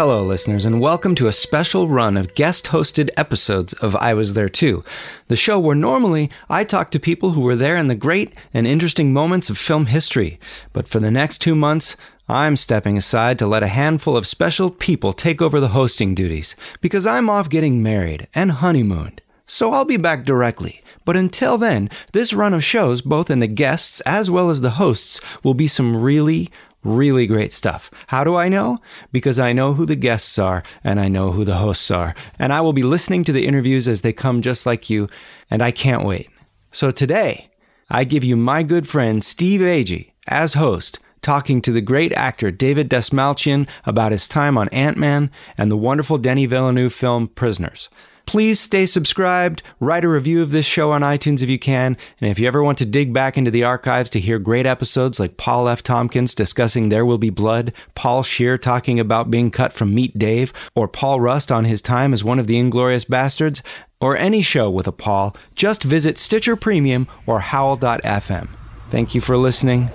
Hello, listeners, and welcome to a special run of guest hosted episodes of I Was There Too, the show where normally I talk to people who were there in the great and interesting moments of film history. But for the next two months, I'm stepping aside to let a handful of special people take over the hosting duties because I'm off getting married and honeymooned. So I'll be back directly. But until then, this run of shows, both in the guests as well as the hosts, will be some really, really great stuff. How do I know? Because I know who the guests are and I know who the hosts are. And I will be listening to the interviews as they come just like you, and I can't wait. So today, I give you my good friend Steve Agee as host, talking to the great actor David Dastmalchian about his time on Ant Man and the wonderful Denny Villeneuve film Prisoners. Please stay subscribed, write a review of this show on iTunes if you can, and if you ever want to dig back into the archives to hear great episodes like Paul F. Tompkins discussing There Will Be Blood, Paul Scheer talking about being cut from Meet Dave, or Paul Rust on his time as one of the Inglorious Bastards, or any show with a Paul, just visit Stitcher Premium or Howl.fm. Thank you for listening.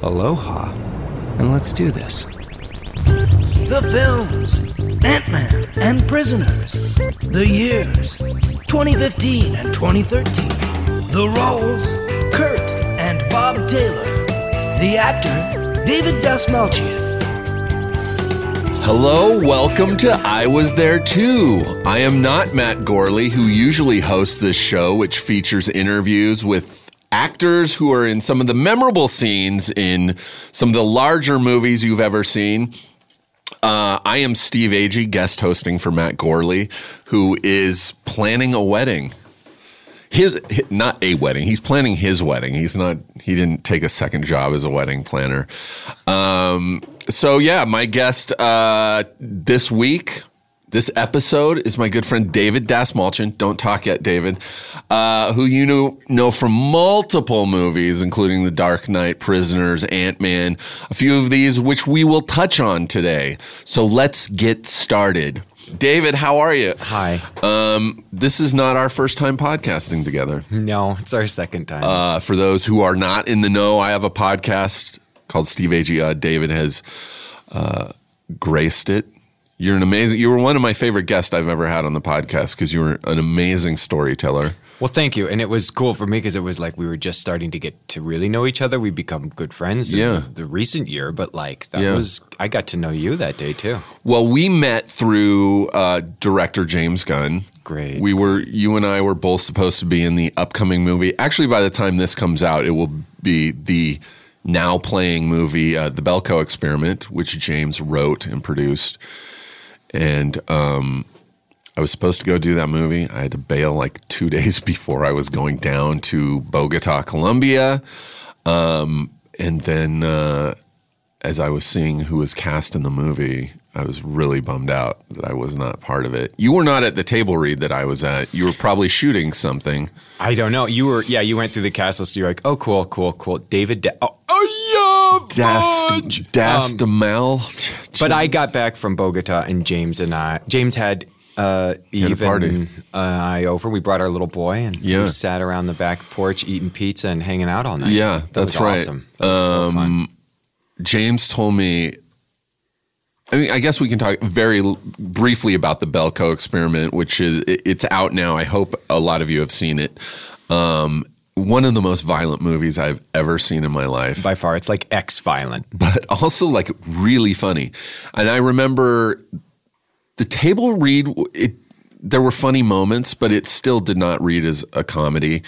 Aloha. And let's do this. The films Ant-Man and Prisoners. The years 2015 and 2013. The roles Kurt and Bob Taylor. The actor David Dastmalchian. Hello, welcome to I Was There Too. I am not Matt Gorley, who usually hosts this show, which features interviews with actors who are in some of the memorable scenes in some of the larger movies you've ever seen. Uh, I am Steve Agee, guest hosting for Matt Gorley, who is planning a wedding. His hi- not a wedding. He's planning his wedding. He's not. He didn't take a second job as a wedding planner. Um, so yeah, my guest uh, this week, this episode is my good friend David Dastmalchian. Don't talk yet, David. Uh, who you know know from multiple movies, including The Dark Knight, Prisoners, Ant Man, a few of these which we will touch on today. So let's get started. David, how are you? Hi. Um, this is not our first time podcasting together. No, it's our second time. Uh, for those who are not in the know, I have a podcast called Steve Agee. Uh, David has uh, graced it. You're an amazing. You were one of my favorite guests I've ever had on the podcast because you were an amazing storyteller. well, thank you. And it was cool for me because it was like we were just starting to get to really know each other. We become good friends in Yeah. the recent year, but like that Yeah. was I got to know you that day too. Well, we met through uh, director James Gunn. Great. We were you and I were both supposed to be in the upcoming movie. Actually, by the time this comes out, it will be the now playing movie, uh, The Belko Experiment, which James wrote and produced. And um, I was supposed to go do that movie. I had to bail like two days before I was going down to Bogota, Colombia. Um, and then uh, as I was seeing who was cast in the movie, I was really bummed out that I was not part of it. You were not at the table read that I was at. You were probably shooting something. I don't know. You were, yeah, you went through the cast list. You're like, oh, cool, cool, cool. David, da- oh, oh, yeah, Das, fudge. Das Um, But I got back from Bogota, and James and I, James had uh, had a party. and uh, I over. We brought our little boy, and Yeah. we sat around the back porch eating pizza and hanging out all night. Yeah, That that's right. Awesome. That was so. Um, James told me. I mean, I guess we can talk very l- briefly about the Belko experiment, which is it- it's out now. I hope a lot of you have seen it. Um, one of the most violent movies I've ever seen in my life. By far, it's like X violent. but also like really funny. And I remember the table read it there were funny moments, but it still did not read as a comedy.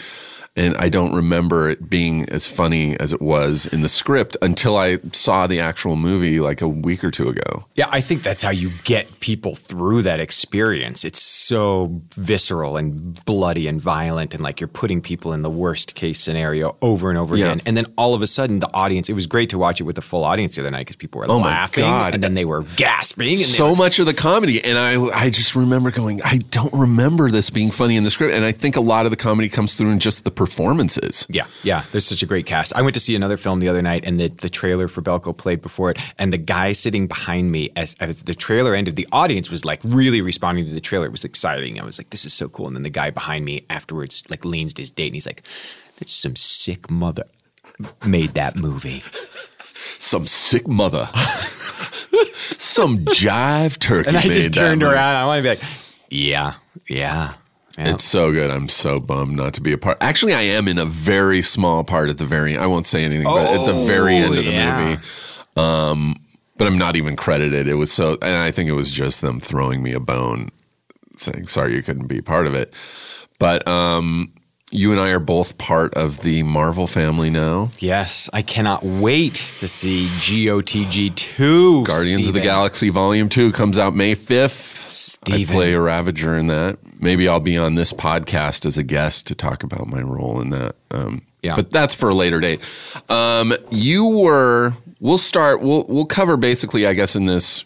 And I don't remember it being as funny as it was in the script until I saw the actual movie like a week or two ago. Yeah, I think that's how you get people through that experience. It's so visceral and bloody and violent, and like you're putting people in the worst case scenario over and over Yeah. again. And then all of a sudden, the audience, it was great to watch it with the full audience the other night because people were Oh my laughing God. and then they were gasping. And so were- much of the comedy and I I just remember going I don't remember this being funny in the script and I think a lot of the comedy comes through in just the performances. Yeah, yeah. There's such a great cast. I went to see another film the other night, and the, the trailer for Belko played before it. And the guy sitting behind me, as, as the trailer ended, the audience was like really responding to the trailer. It was exciting. I was like, "This is so cool." And then the guy behind me afterwards like leans to his date, and he's like, "That's some sick mother made that movie." Some sick mother. Some jive turkey. And I just turned around. I want to be like, "Yeah, yeah." Yeah. It's so good. I'm so bummed not to be a part. Actually, I am in a very small part at the very. I won't say anything, but at the very end of the yeah. movie. Um, but I'm not even credited. It was so, and I think it was just them throwing me a bone, saying sorry you couldn't be part of it. But um, you and I are both part of the Marvel family now. Yes, I cannot wait to see GOTG two. Guardians of the Galaxy Volume Two comes out May fifth. I play a Ravager in that. Maybe I'll be on this podcast as a guest to talk about my role in that. Um, Yeah. but that's for a later date. Um, you were. We'll start. We'll we'll cover basically, I guess, in this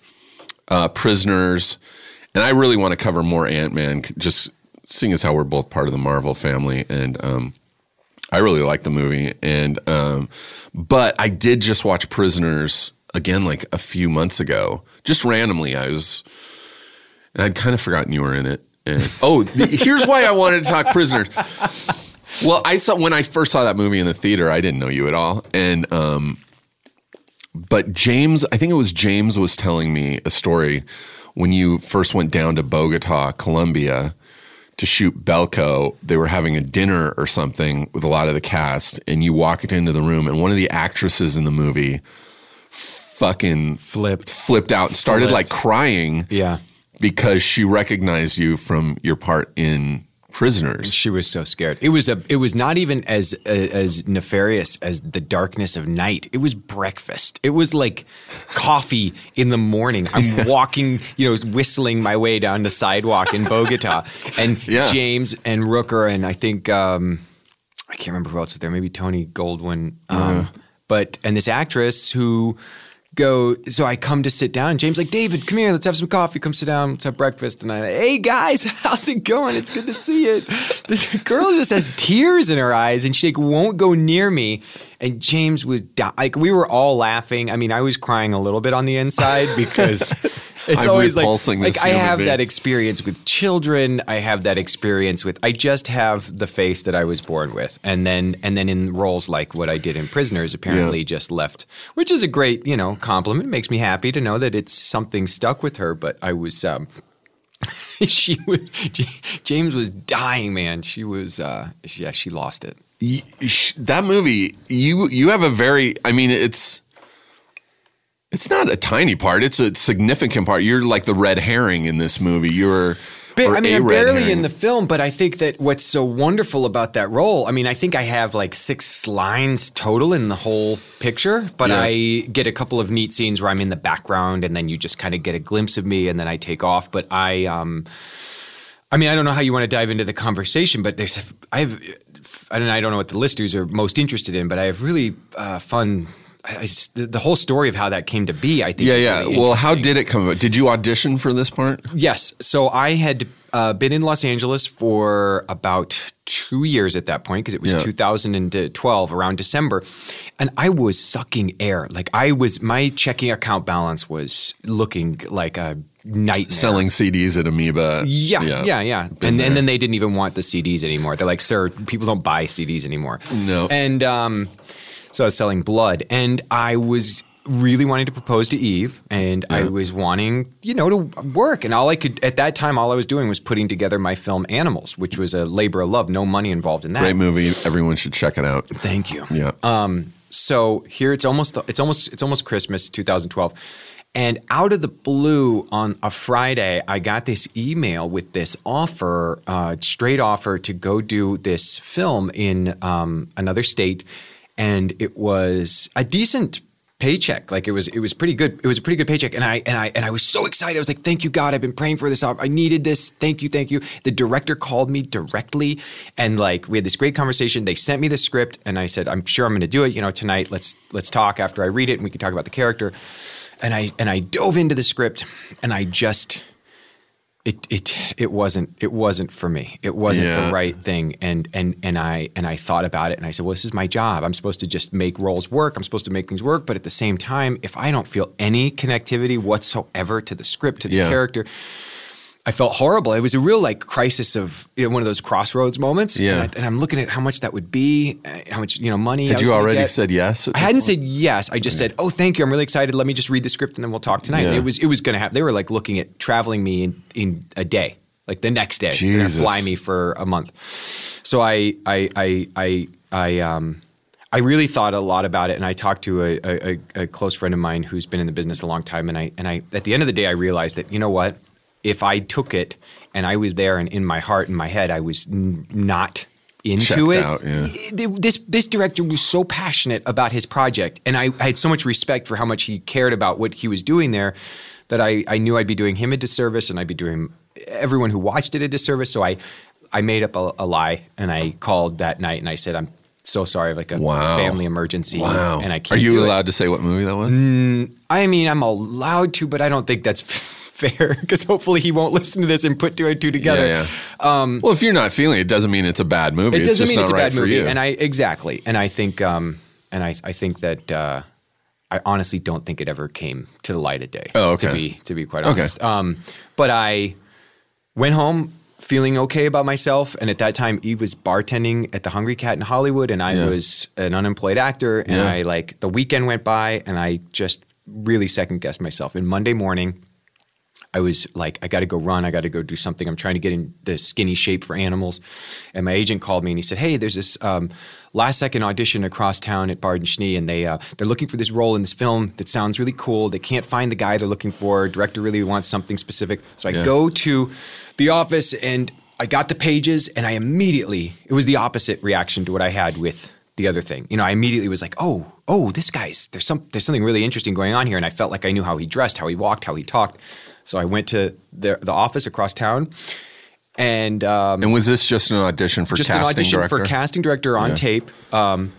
uh, prisoners, and I really want to cover more Ant Man, just seeing as how we're both part of the Marvel family, and um, I really like the movie, and um, but I did just watch Prisoners again like a few months ago, just randomly. I was, and I'd kind of forgotten you were in it. And oh, the, here's why I wanted to talk Prisoners. Well, I saw when I first saw that movie in the theater, I didn't know you at all, and um, but James, I think it was James was telling me a story when you first went down to Bogota, Colombia to shoot Belko. They were having a dinner or something with a lot of the cast, and you walked into the room, and one of the actresses in the movie fucking Flipped. flipped out and started Flipped. like crying Yeah. because she recognized you from your part in Prisoners. She was so scared. It was a. It was not even as uh, as nefarious as the darkness of night. It was breakfast. It was like coffee in the morning. I'm walking, you know, whistling my way down the sidewalk in Bogota, and Yeah. James and Rooker and I think um, I can't remember who else was there. Maybe Tony Goldwyn. Um, But and this actress who go. So I come to sit down. James like David, come here. Let's have some coffee. Come sit down. Let's have breakfast. And I, hey guys, how's it going? It's good to see you. This girl just has tears in her eyes, and she like won't go near me. And James was di- like, we were all laughing. I mean, I was crying a little bit on the inside because. It's I'm always like, like I have being. that experience with children. I have that experience with. I just have the face that I was born with, and then and then in roles like what I did in Prisoners, apparently Yeah. just left, which is a great you know compliment. It makes me happy to know that it's something stuck with her. But I was. Um, she was James was dying, man. She was, uh, yeah, she lost it. That movie you you have a very i mean it's it's not a tiny part it's a significant part you're like the red herring in this movie you're I mean, I'm barely herring. in the film, but I think that what's so wonderful about that role, I mean, I think I have like six lines total in the whole picture, but Yeah. I get a couple of neat scenes where I'm in the background and then you just kind of get a glimpse of me and then I take off. But I, um, I mean, I don't know how you want to dive into the conversation, but there's, I have, I don't, I don't know what the listeners are most interested in, but I have really uh, fun I, the, the whole story of how that came to be. I think. Yeah, yeah. really well, how did it come about? Did you audition for this part? Yes. So I had uh, been in Los Angeles for about two years at that point because it was Yeah. 2012 around December, and I was sucking air. Like I was, my checking account balance was looking like a nightmare. Selling CDs at Amoeba. Yeah, yeah, yeah. Been And, and then they didn't even want the CDs anymore. They're like, sir, people don't buy CDs anymore. No. And um, so I was selling blood, and I was really wanting to propose to Eve, and I was wanting, you know, to work. And all I could at that time, all I was doing was putting together my film Animals, which was a labor of love, no money involved in that. Great movie. Everyone should check it out. Thank you. Yeah. Um, so here it's almost it's almost it's almost Christmas 2012. And out of the blue on a Friday, I got this email with this offer, uh, straight offer to go do this film in um, another state, and it was a decent paycheck. Like it was, it was pretty good. It was a pretty good paycheck, and I and I and I was so excited. I was like, "Thank you, God! I've been praying for this. I needed this. Thank you, thank you." The director called me directly, and like we had this great conversation. They sent me the script, and I said, "I'm sure I'm going to do it. You know, tonight. Let's let's talk after I read it, and we can talk about the character." And I and I dove into the script, and I just it it it wasn't it wasn't for me. It wasn't Yeah. the right thing. And and and I and I thought about it and I said, well, this is my job. I'm supposed to just make roles work. I'm supposed to make things work. But at the same time, if I don't feel any connectivity whatsoever to the script, to the Yeah. character, I felt horrible. It was a real like crisis of you know, one of those crossroads moments. Yeah. And, I, am looking at how much that would be, uh, how much you know money. I Had you already get. said yes? I hadn't point? said yes. I just said, "Oh, thank you. I'm really excited. Let me just read the script and then we'll talk tonight." Yeah. It was it was going to happen. They were like looking at traveling me in, in a day, like the next day. Jesus. fly me for a month. So I I I I I um I really thought a lot about it, and I talked to a, a, a- a close friend of mine who's been in the business a long time, and I and I at the end of the day, I realized that you know what, if I took it and I was there, and in my heart and my head, I was n- not into Checked it. out, yeah. Eh, this this director was so passionate about his project, and I, I had so much respect for how much he cared about what he was doing there, that I, I knew I'd be doing him a disservice, and I'd be doing everyone who watched it a disservice. So I I made up a, a lie, and I called that night, and I said, "I'm so sorry, like a Wow. family emergency, Wow. and I can't." Are you do it." allowed to say what movie that was? Mm, I mean, I'm allowed to, but I don't think that's fair because hopefully he won't listen to this and put two and two together. Yeah, yeah. well, if you're not feeling it, doesn't mean it's a bad movie. It doesn't just mean not it's a right bad movie, you. and I exactly, and I think, um, and I, I think that uh, I honestly don't think it ever came to the light of day. Oh, okay. To be to be quite Okay. honest, um, but I went home feeling okay about myself, and at that time, Eve was bartending at the Hungry Cat in Hollywood, and I Yeah. was an unemployed actor, and Yeah. I like the weekend went by, and I just really second guessed myself. And Monday morning. I was like, I got to go run. I got to go do something. I'm trying to get in the skinny shape for animals. And my agent called me and he said, Hey, there's this um, last second audition across town at Bard and Schnee, and they uh, they're looking for this role in this film that sounds really cool. They can't find the guy they're looking for. Director really wants something specific. So I Yeah. go to the office and I got the pages, and I immediately it was the opposite reaction to what I had with the other thing. You know, I immediately was like, oh, oh, this guy's there's some there's something really interesting going on here, and I felt like I knew how he dressed, how he walked, how he talked. So I went to the the office across town, and um, and was this just an audition for just casting an audition director? for casting director on Yeah. tape. Um,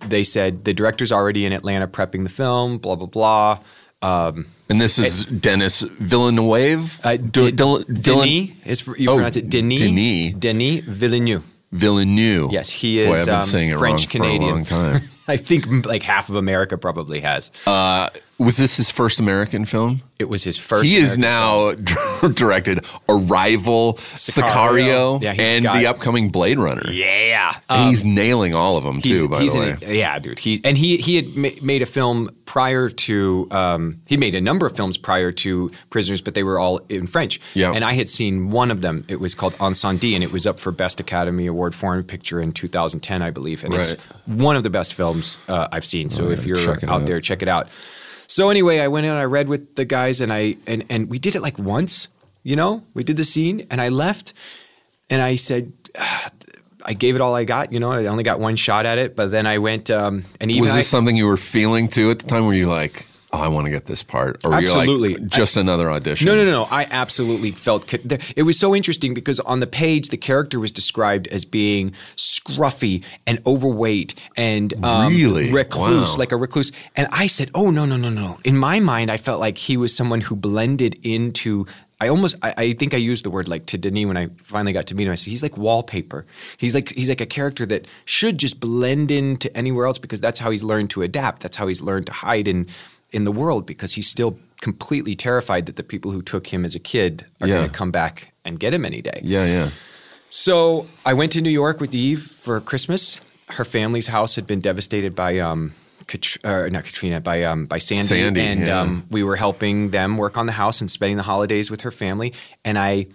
they said the director's already in Atlanta prepping the film. Blah blah blah. Um, and this is Dennis Villeneuve. uh, Di- Dil- Dylan Denis is you Oh, pronounce it Denis Denis. Denis Villeneuve. Villeneuve. Yes, he is Boy, I've been um, saying it French wrong Canadian. for a long time. I think like half of America probably has. Uh, was this his first American film? it was his first. he is American now directed Arrival, Sicario, Sicario. Yeah, and got- the upcoming Blade Runner. Yeah, And he's nailing all of them too. By the way, it. yeah, dude. He and he he had ma- made a film prior to. Um, he made a number of films prior to Prisoners, but they were all in French. Yeah. and I had seen one of them. It was called Incendies, and it was up for Best Academy Award Foreign Picture in 2010, I believe. And it's one of the best films uh, I've seen. So Oh, if you're out out. there, check it out. So anyway, I went in, and I read with the guys, and I and and we did it like once. You know, we did the scene, and I left, and I said. I gave it all I got. You know, I only got one shot at it, but then I went um, and even was I, this something you were feeling too at the time? Were you like, oh, I want to get this part, or Absolutely. like just another audition. No, no, no, no. I absolutely felt it was so interesting because on the page the character was described as being scruffy and overweight and um, Really? recluse, Wow. like a recluse. And I said, "Oh no, no, no, no!" In my mind, I felt like he was someone who blended into. I almost, I, I think I used the word like to Denis when I finally got to meet him. I said he's like wallpaper. He's like he's like a character that should just blend into anywhere else because that's how he's learned to adapt. That's how he's learned to hide in in the world because he's still completely terrified that the people who took him as a kid are Yeah. going to come back and get him any day. Yeah, yeah. So I went to New York with Eve for Christmas. Her family's house had been devastated by um, Kat- uh, not Katrina, by um, by Sandy, Sandy, and yeah. um, we were helping them work on the house and spending the holidays with her family. And I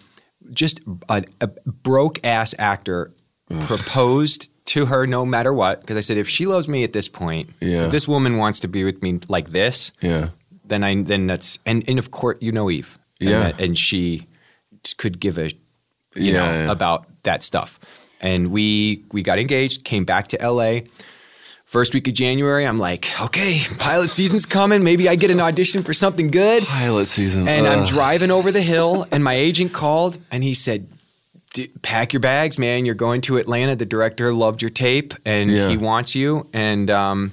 just a, a broke ass actor proposed to her no matter what because I said if she loves me at this point, Yeah. if this woman wants to be with me like this, Yeah. then I then that's and and of course you know Eve, and Yeah. that- and she could give a you Yeah, know yeah. about that stuff, and we we got engaged, came back to L.A. First week of January, I'm like, okay, pilot season's coming. Maybe I get an audition for something good. Pilot season. And I'm driving over the hill, and my agent called, and he said, "D- "Pack your bags, man. You're going to Atlanta. The director loved your tape, and Yeah. he wants you." And um,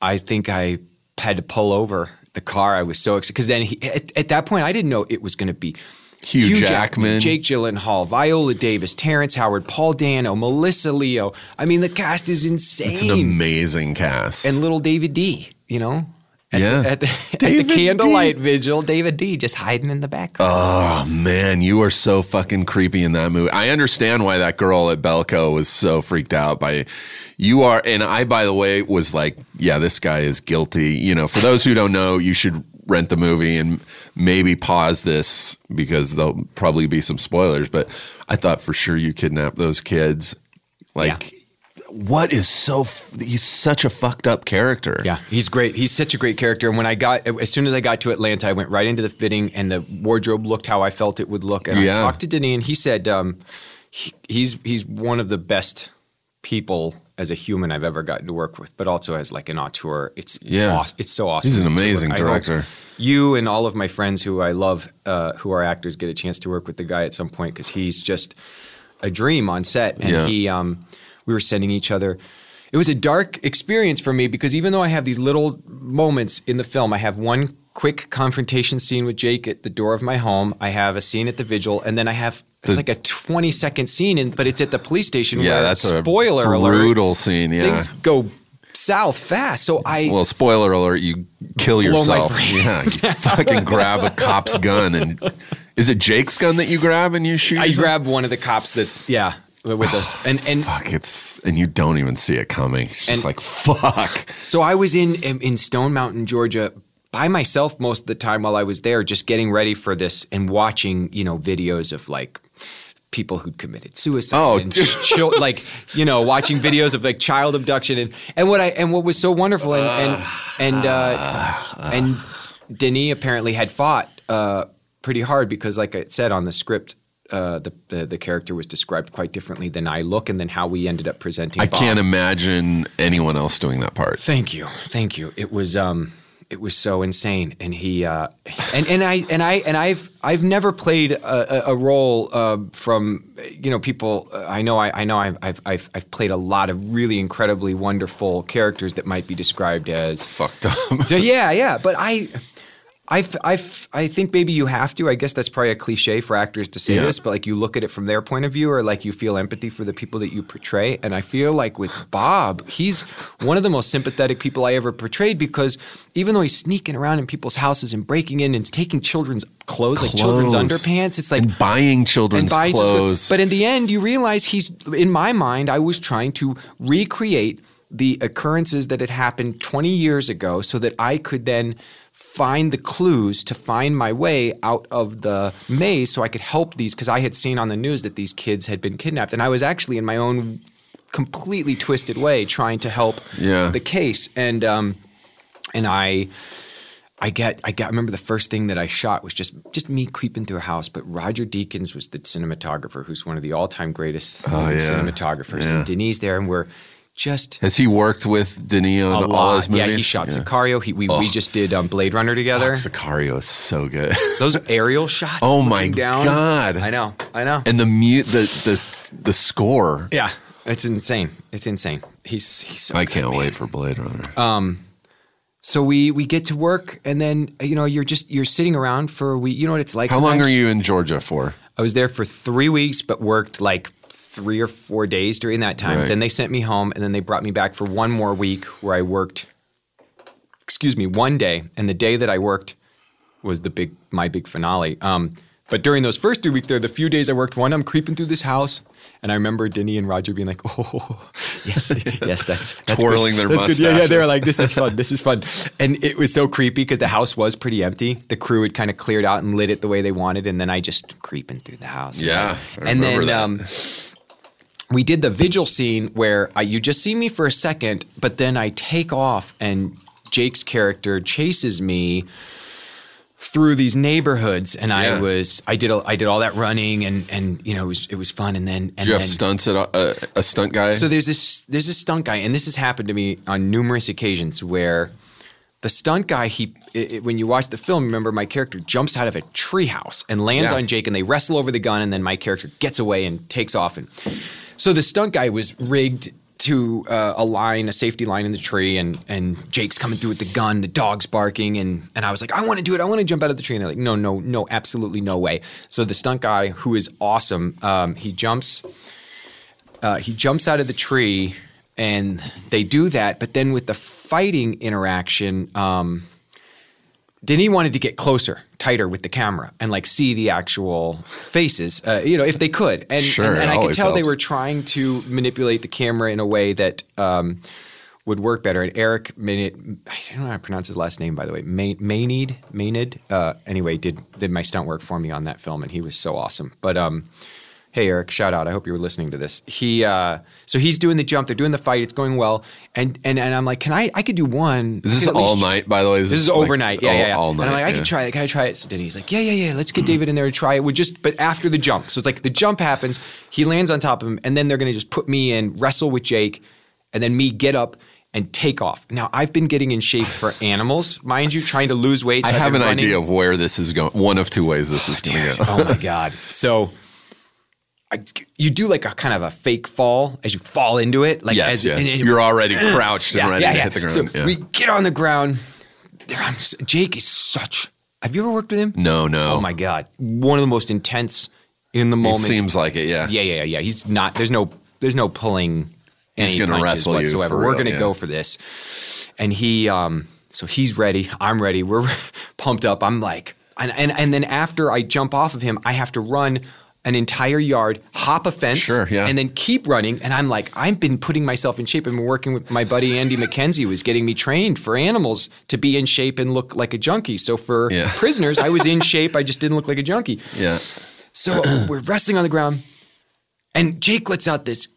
I think I had to pull over the car. I was so excited because then he, at, at that point, I didn't know it was going to be. Hugh Jackman. Jake Gyllenhaal, Viola Davis, Terrence Howard, Paul Dano, Melissa Leo. I mean, the cast is insane. It's an amazing cast. and little David D. You know, at Yeah. the, at the, at the David D. candlelight vigil, David D. just hiding in the background. Oh man, you are so fucking creepy in that movie. I understand why that girl at Belko was so freaked out by you are and I by the way was like, yeah, this guy is guilty. You know, for those who don't know, you should rent the movie and maybe pause this because there'll probably be some spoilers, but I thought for sure you kidnapped those kids. Like what is so f- he's such a fucked up character. Yeah, he's great. He's such a great character. And when I got, as soon as I got to Atlanta, I went right into the fitting, and the wardrobe looked how I felt it would look. And Yeah. I talked to Denis, and he said um, he, he's he's one of the best people as a human I've ever gotten to work with, but also as like an auteur. It's Yeah. awesome. It's so awesome. He's an amazing director. You and all of my friends who I love, uh, who are actors, get a chance to work with the guy at some point because he's just a dream on set. And Yeah. he, um, we were sending each other. It was a dark experience for me because even though I have these little moments in the film, I have one quick confrontation scene with Jake at the door of my home. I have a scene at the vigil, and then I have it's The- like a twenty second scene, in, but it's at the police station. Yeah, where, that's a spoiler alert. brutal scene, yeah. Things go south fast. So I Well, spoiler alert, you kill yourself. Yeah, you fucking grab a cop's gun and is it Jake's gun that you grab and you shoot? I grab one of the cops that's yeah with us, and and Fuck, it's and you don't even see it coming. It's like fuck. So I was in in Stone Mountain, Georgia, by myself most of the time while I was there, just getting ready for this and watching, you know, videos of like people who'd committed suicide. Oh, and chil- like you know, watching videos of like child abduction and and what I and what was so wonderful and and and uh, and Denis apparently had fought uh, pretty hard because, like I said on the script. Uh, the, the the character was described quite differently than I look, and then how we ended up presenting. I Bob. can't imagine anyone else doing that part. Thank you, thank you. It was um, it was so insane, and he uh, and and I and I and I've I've never played a, a, role uh, from you know people. Uh, I know I, I know I've I've I've played a lot of really incredibly wonderful characters that might be described as Fucked up. yeah, yeah, but I. I, I, I think maybe you have to. I guess that's probably a cliche for actors to say Yeah. this, but like you look at it from their point of view, or like you feel empathy for the people that you portray. And I feel like with Bob, he's one of the most sympathetic people I ever portrayed because even though he's sneaking around in people's houses and breaking in and taking children's clothes, like children's underpants, it's like and buying children's and buying clothes. But in the end, you realize he's in my mind. I was trying to recreate the occurrences that had happened 20 years ago, so that I could then find the clues to find my way out of the maze, so I could help these. Because I had seen on the news that these kids had been kidnapped, and I was actually in my own completely twisted way trying to help Yeah. the case. And um, and I. I get, I got. I remember the first thing that I shot was just, just me creeping through a house. But Roger Deakins was the cinematographer, who's one of the all-time greatest Oh, yeah. cinematographers, Yeah. and Denise there, and we're just Has he worked with Denis a on all his movies? Yeah, he shot Sicario. He, we, we just did um, Blade Runner together. Fuck, Sicario is so good. Those aerial shots. Oh my down. God. I know. I know. and the mute, the the the score. yeah, it's insane. It's insane. He's he's. So I good, can't man. wait for Blade Runner. Um, So we we get to work, and then you know you're just you're sitting around for a week. You know what it's like. How long are you in Georgia for? I was there for three weeks, but worked like three or four days during that time. Right. Then they sent me home, and then they brought me back for one more week where I worked. Excuse me, one day, and the day that I worked was the big my big finale. Um, but during those first two weeks, there, the few days I worked, one I'm creeping through this house, and I remember Denny and Roger being like, "Oh, yes, yes, that's, that's Twirling good. their that's good. Yeah, yeah, they were like, "This is fun. This is fun," and it was so creepy because the house was pretty empty. The crew had kind of cleared out and lit it the way they wanted, and then I just creeping through the house. Yeah, I and then um, we did the vigil scene where I, you just see me for a second, but then I take off, and Jake's character chases me through these neighborhoods, and I was I did a, I did all that running, and and you know it was it was fun, and then and Do you have stunts at a, a, uh, a stunt guy? so there's this there's this stunt guy, and this has happened to me on numerous occasions where the stunt guy he i i- when you watch the film, remember my character jumps out of a treehouse and lands Yeah. on Jake, and they wrestle over the gun, and then my character gets away and takes off. And so the stunt guy was rigged to uh, a line, a safety line in the tree, and and Jake's coming through with the gun, the dog's barking, and and I was like, I want to do it, I want to jump out of the tree, and they're like, no, no, no, absolutely no way. So the stunt guy, who is awesome, um, he jumps uh, he jumps out of the tree and they do that but then with the fighting interaction um, Denis wanted to get closer, tighter with the camera, and like see the actual faces, uh, you know, if they could. And, Sure, and, and I could tell they were trying to manipulate the camera in a way that um, would work better. And Eric, Maynard, I don't know how to pronounce his last name, by the way, May, Maynard, Maynard. Uh, anyway, did did my stunt work for me on that film, and he was so awesome. But um, Hey Eric, shout out. I hope you were listening to this. He uh so he's doing the jump, they're doing the fight, it's going well. And and, and I'm like, can I I could do one. is this all night, by the way? This is like overnight. yeah, all, yeah, yeah. All night. And I'm like, I can try it. Can I try it? So then he's like, Yeah, yeah, yeah. Let's get David in there to try it. We just but after the jump. So it's like the jump happens, he lands on top of him, and then they're gonna just put me in, wrestle with Jake, and then me get up and take off. Now I've been getting in shape for animals, mind you, trying to lose weight. so I have an running- idea of where this is going. One of two ways this is going to go. oh my god! So, I, you do like a kind of a fake fall as you fall into it. Like yes, as, yeah. and- and- You're already crouched and ready to hit the ground. So yeah. we get on the ground. I'm, Jake is such. Have you ever worked with him? no, no. Oh my god! One of the most intense in the It moment. seems like it. Yeah. Yeah, yeah, yeah, yeah. He's not. There's no. There's no pulling. He's gonna punches wrestle you whatsoever. We're gonna yeah. go for this, and he. um So he's ready. I'm ready. We're pumped up. I'm like, and and and then after I jump off of him, I have to run an entire yard, hop a fence, Sure, yeah. and then keep running. And I'm like, I've been putting myself in shape. I've been working with my buddy Andy McKenzie, who was getting me trained for animals to be in shape and look like a junkie. So for Yeah. prisoners, I was in shape. I just didn't look like a junkie. Yeah. So we're wrestling on the ground, and Jake lets out this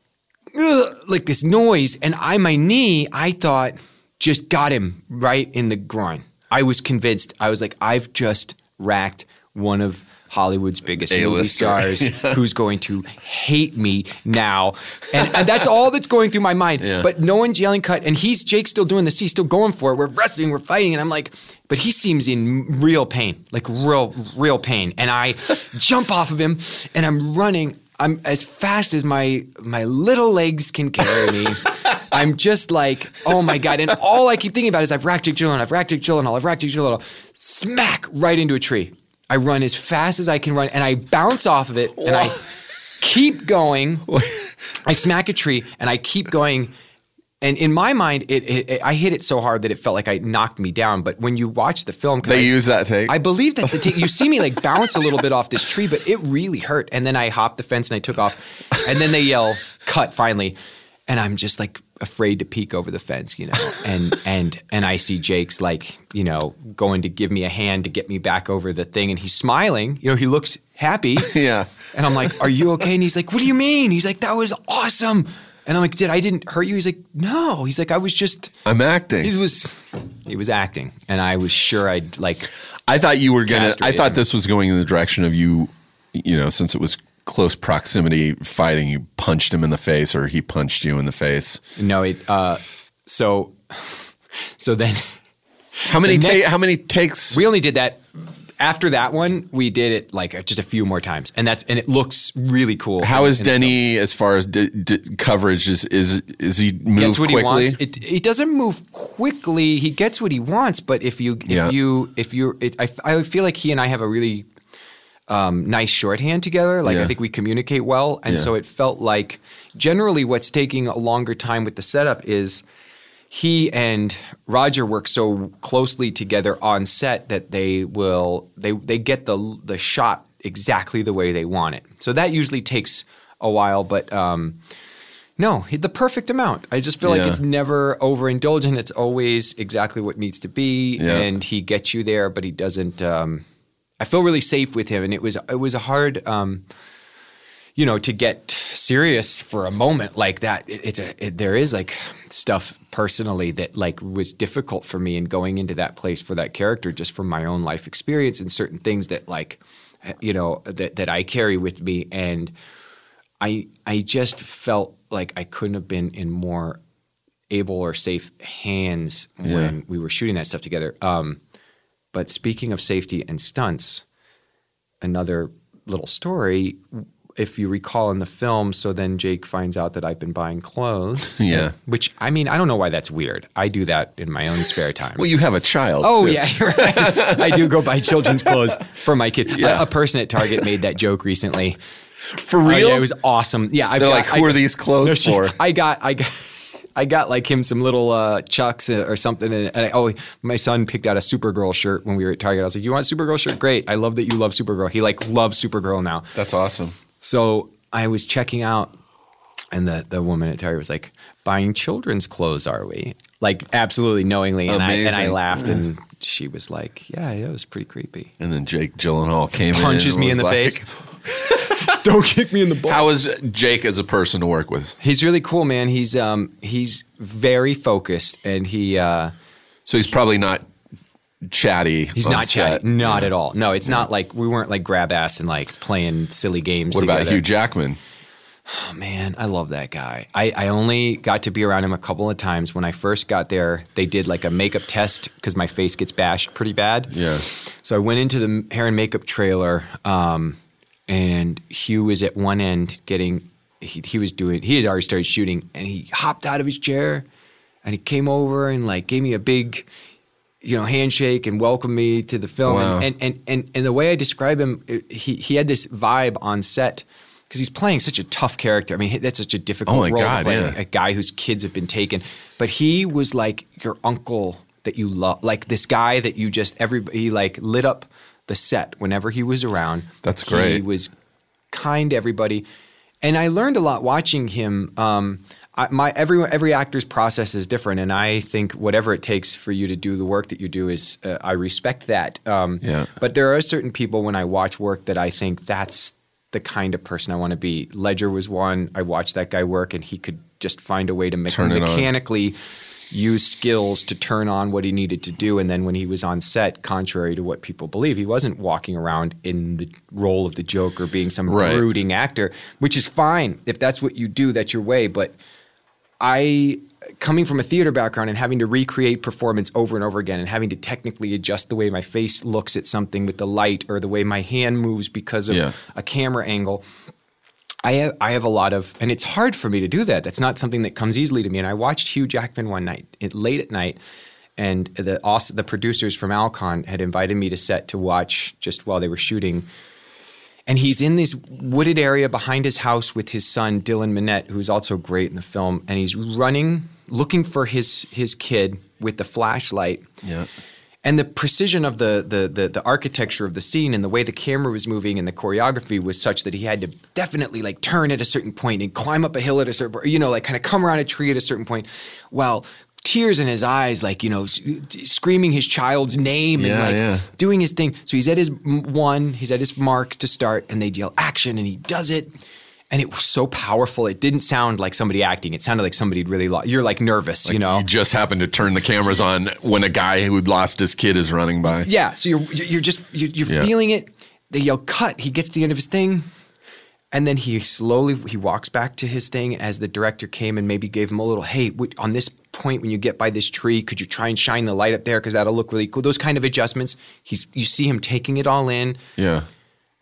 like this noise, and I my knee I thought just got him right in the groin. I was convinced. I was like, I've just racked one of Hollywood's biggest movie A-lister. stars who's going to hate me now. And, and that's all that's going through my mind. Yeah. But no one's yelling cut. And he's Jake's still doing this. He's still going for it. We're wrestling, we're fighting. And I'm like, but he seems in real pain, like real, real pain. And I jump off of him and I'm running. I'm as fast as my my little legs can carry me. I'm just like, oh my God. And all I keep thinking about is I've racked Jake Gyllenhaal, I've racked Jake Gyllenhaal, I've racked Jake Gyllenhaal. Smack right into a tree. I run as fast as I can run and I bounce off of it and I keep going. I smack a tree and I keep going. And in my mind, it, it, it- I hit it so hard that it felt like I knocked me down. But when you watch the film, They I- use that take? I believe that the take. You see me like bounce a little bit off this tree, but it really hurt. And then I hopped the fence and I took off. And then they yell, "Cut!" Finally, and I'm just like afraid to peek over the fence, you know. And and and I see Jake's like you know going to give me a hand to get me back over the thing, and he's smiling. You know, he looks happy. Yeah. And I'm like, "Are you okay?" And he's like, "What do you mean?" He's like, "That was awesome." And I'm like, "Did I didn't hurt you?" He's like, "No." He's like, "I was just." I'm acting. He was he was acting, and I was sure I'd like. I thought you were gonna. I thought him. this was going in the direction of you. You know, since it was close proximity fighting, you punched him in the face or he punched you in the face. No, it. Uh, so, so then How many The ta- how many takes? we only did that. After that one, we did it like just a few more times, and that's and it looks really cool. How in- is in. Denny as far as d- d- coverage? Is is is he move gets what quickly? he wants. It, he doesn't move quickly. He gets what he wants, but if you if Yeah. you if you it, I, I feel like he and I have a really um, nice shorthand together. Like Yeah. I think we communicate well, and Yeah. so it felt like generally what's taking a longer time with the setup is he and Roger work so closely together on set that they will they they get the the shot exactly the way they want it. So that usually takes a while, but um, no, the perfect amount. I just feel like it's never overindulgent. It's always exactly what needs to be, Yeah. and he gets you there, but he doesn't. Um, I feel really safe with him, and it was it was a hard. Um, you know, to get serious for a moment like that, it, it's a it, there is like stuff personally that like was difficult for me in going into that place for that character, just from my own life experience and certain things that like, you know, that that I carry with me, and I I just felt like I couldn't have been in more able or safe hands when we were shooting that stuff together. Um, but speaking of safety and stunts, another little story. If you recall in the film, so then Jake finds out that I've been buying clothes. Yeah. Which I mean, I don't know why that's weird. I do that in my own spare time. well, you have a child. Oh too. yeah, you're right. I do go buy children's clothes for my kid. Yeah. A, a person at Target made that joke recently. for Oh, real. yeah, it was awesome. Yeah, I've They're got- like, who I- are these clothes No, she- for? I got, I got, I got like him some little uh, chucks or something. And, and I, oh, my son picked out a Supergirl shirt when we were at Target. I was like, "You want a Supergirl shirt? Great! I love that you love Supergirl." He like loves Supergirl now. That's awesome. So I was checking out, and the the woman at Target was like, "Buying children's clothes, are we?" Like absolutely knowingly, and I and I laughed, and she was like, "Yeah, it was pretty creepy." And then Jake Gyllenhaal came Punches in punches me in the like- face. Don't kick me in the butt. How is Jake as a person to work with? He's really cool, man. He's um he's very focused, and he uh, So he's probably not chatty. he's not set. chatty, not at all. No, it's not like we weren't like grab ass and like playing silly games. What about. Hugh Jackman? Oh, man, I love that guy. I, I only got to be around him a couple of times. When I first got there, they did like a makeup test because my face gets bashed pretty bad. Yeah. So I went into the hair and makeup trailer, um, and Hugh was at one end getting. He, he was doing. He had already started shooting, and he hopped out of his chair, and he came over and like gave me a big, you know, handshake and welcomed me to the film. Wow. And, and and and the way I describe him, he he had this vibe on set because he's playing such a tough character. I mean, that's such a difficult Oh role God, to play. yeah. A guy whose kids have been taken, but he was like your uncle that you love, like this guy that you just everybody he like lit up the set whenever he was around. That's great. He was kind to everybody, and I learned a lot watching him. Um, I, my every every actor's process is different, and I think whatever it takes for you to do the work that you do is uh, I respect that. Um, Yeah. But there are certain people when I watch work that I think that's the kind of person I want to be. Ledger was one. I watched that guy work, and he could just find a way to make it on. Use skills to turn on what he needed to do. And then when he was on set, contrary to what people believe, he wasn't walking around in the role of the Joker, being some Right. brooding actor, which is fine if that's what you do. That's your way. But I, coming from a theater background and having to recreate performance over and over again and having to technically adjust the way my face looks at something with the light or the way my hand moves because of Yeah. a camera angle. I have, I have a lot of, and it's hard for me to do that. That's not something that comes easily to me. And I watched Hugh Jackman one night, it, late at night, and the the producers from Alcon had invited me to set to watch just while they were shooting and he's in this wooded area behind his house with his son Dylan Minnette, who's also great in the film, and he's running, looking for his his kid with the flashlight. Yeah. And the precision of the, the the the architecture of the scene and the way the camera was moving and the choreography was such that he had to definitely like turn at a certain point and climb up a hill at a certain, you know, like kind of come around a tree at a certain point, while tears in his eyes, like you know, screaming his child's name and like yeah. doing his thing. So he's at his one, he's at his mark to start, and they yell action, and he does it. And it was so powerful. It didn't sound like somebody acting. It sounded like somebody really. Lo- you're like nervous, you know. You just happened to turn the cameras on when a guy who lost his kid is running by. Yeah, so you're you're just you're, you're Yeah. feeling it. They yell cut. He gets to the end of his thing, And then he slowly he walks back to his thing as the director came and maybe gave him a little, hey, on this point when you get by this tree, could you try and shine the light up there because that'll look really cool. Those kind of adjustments. He's you see him taking it all in. Yeah.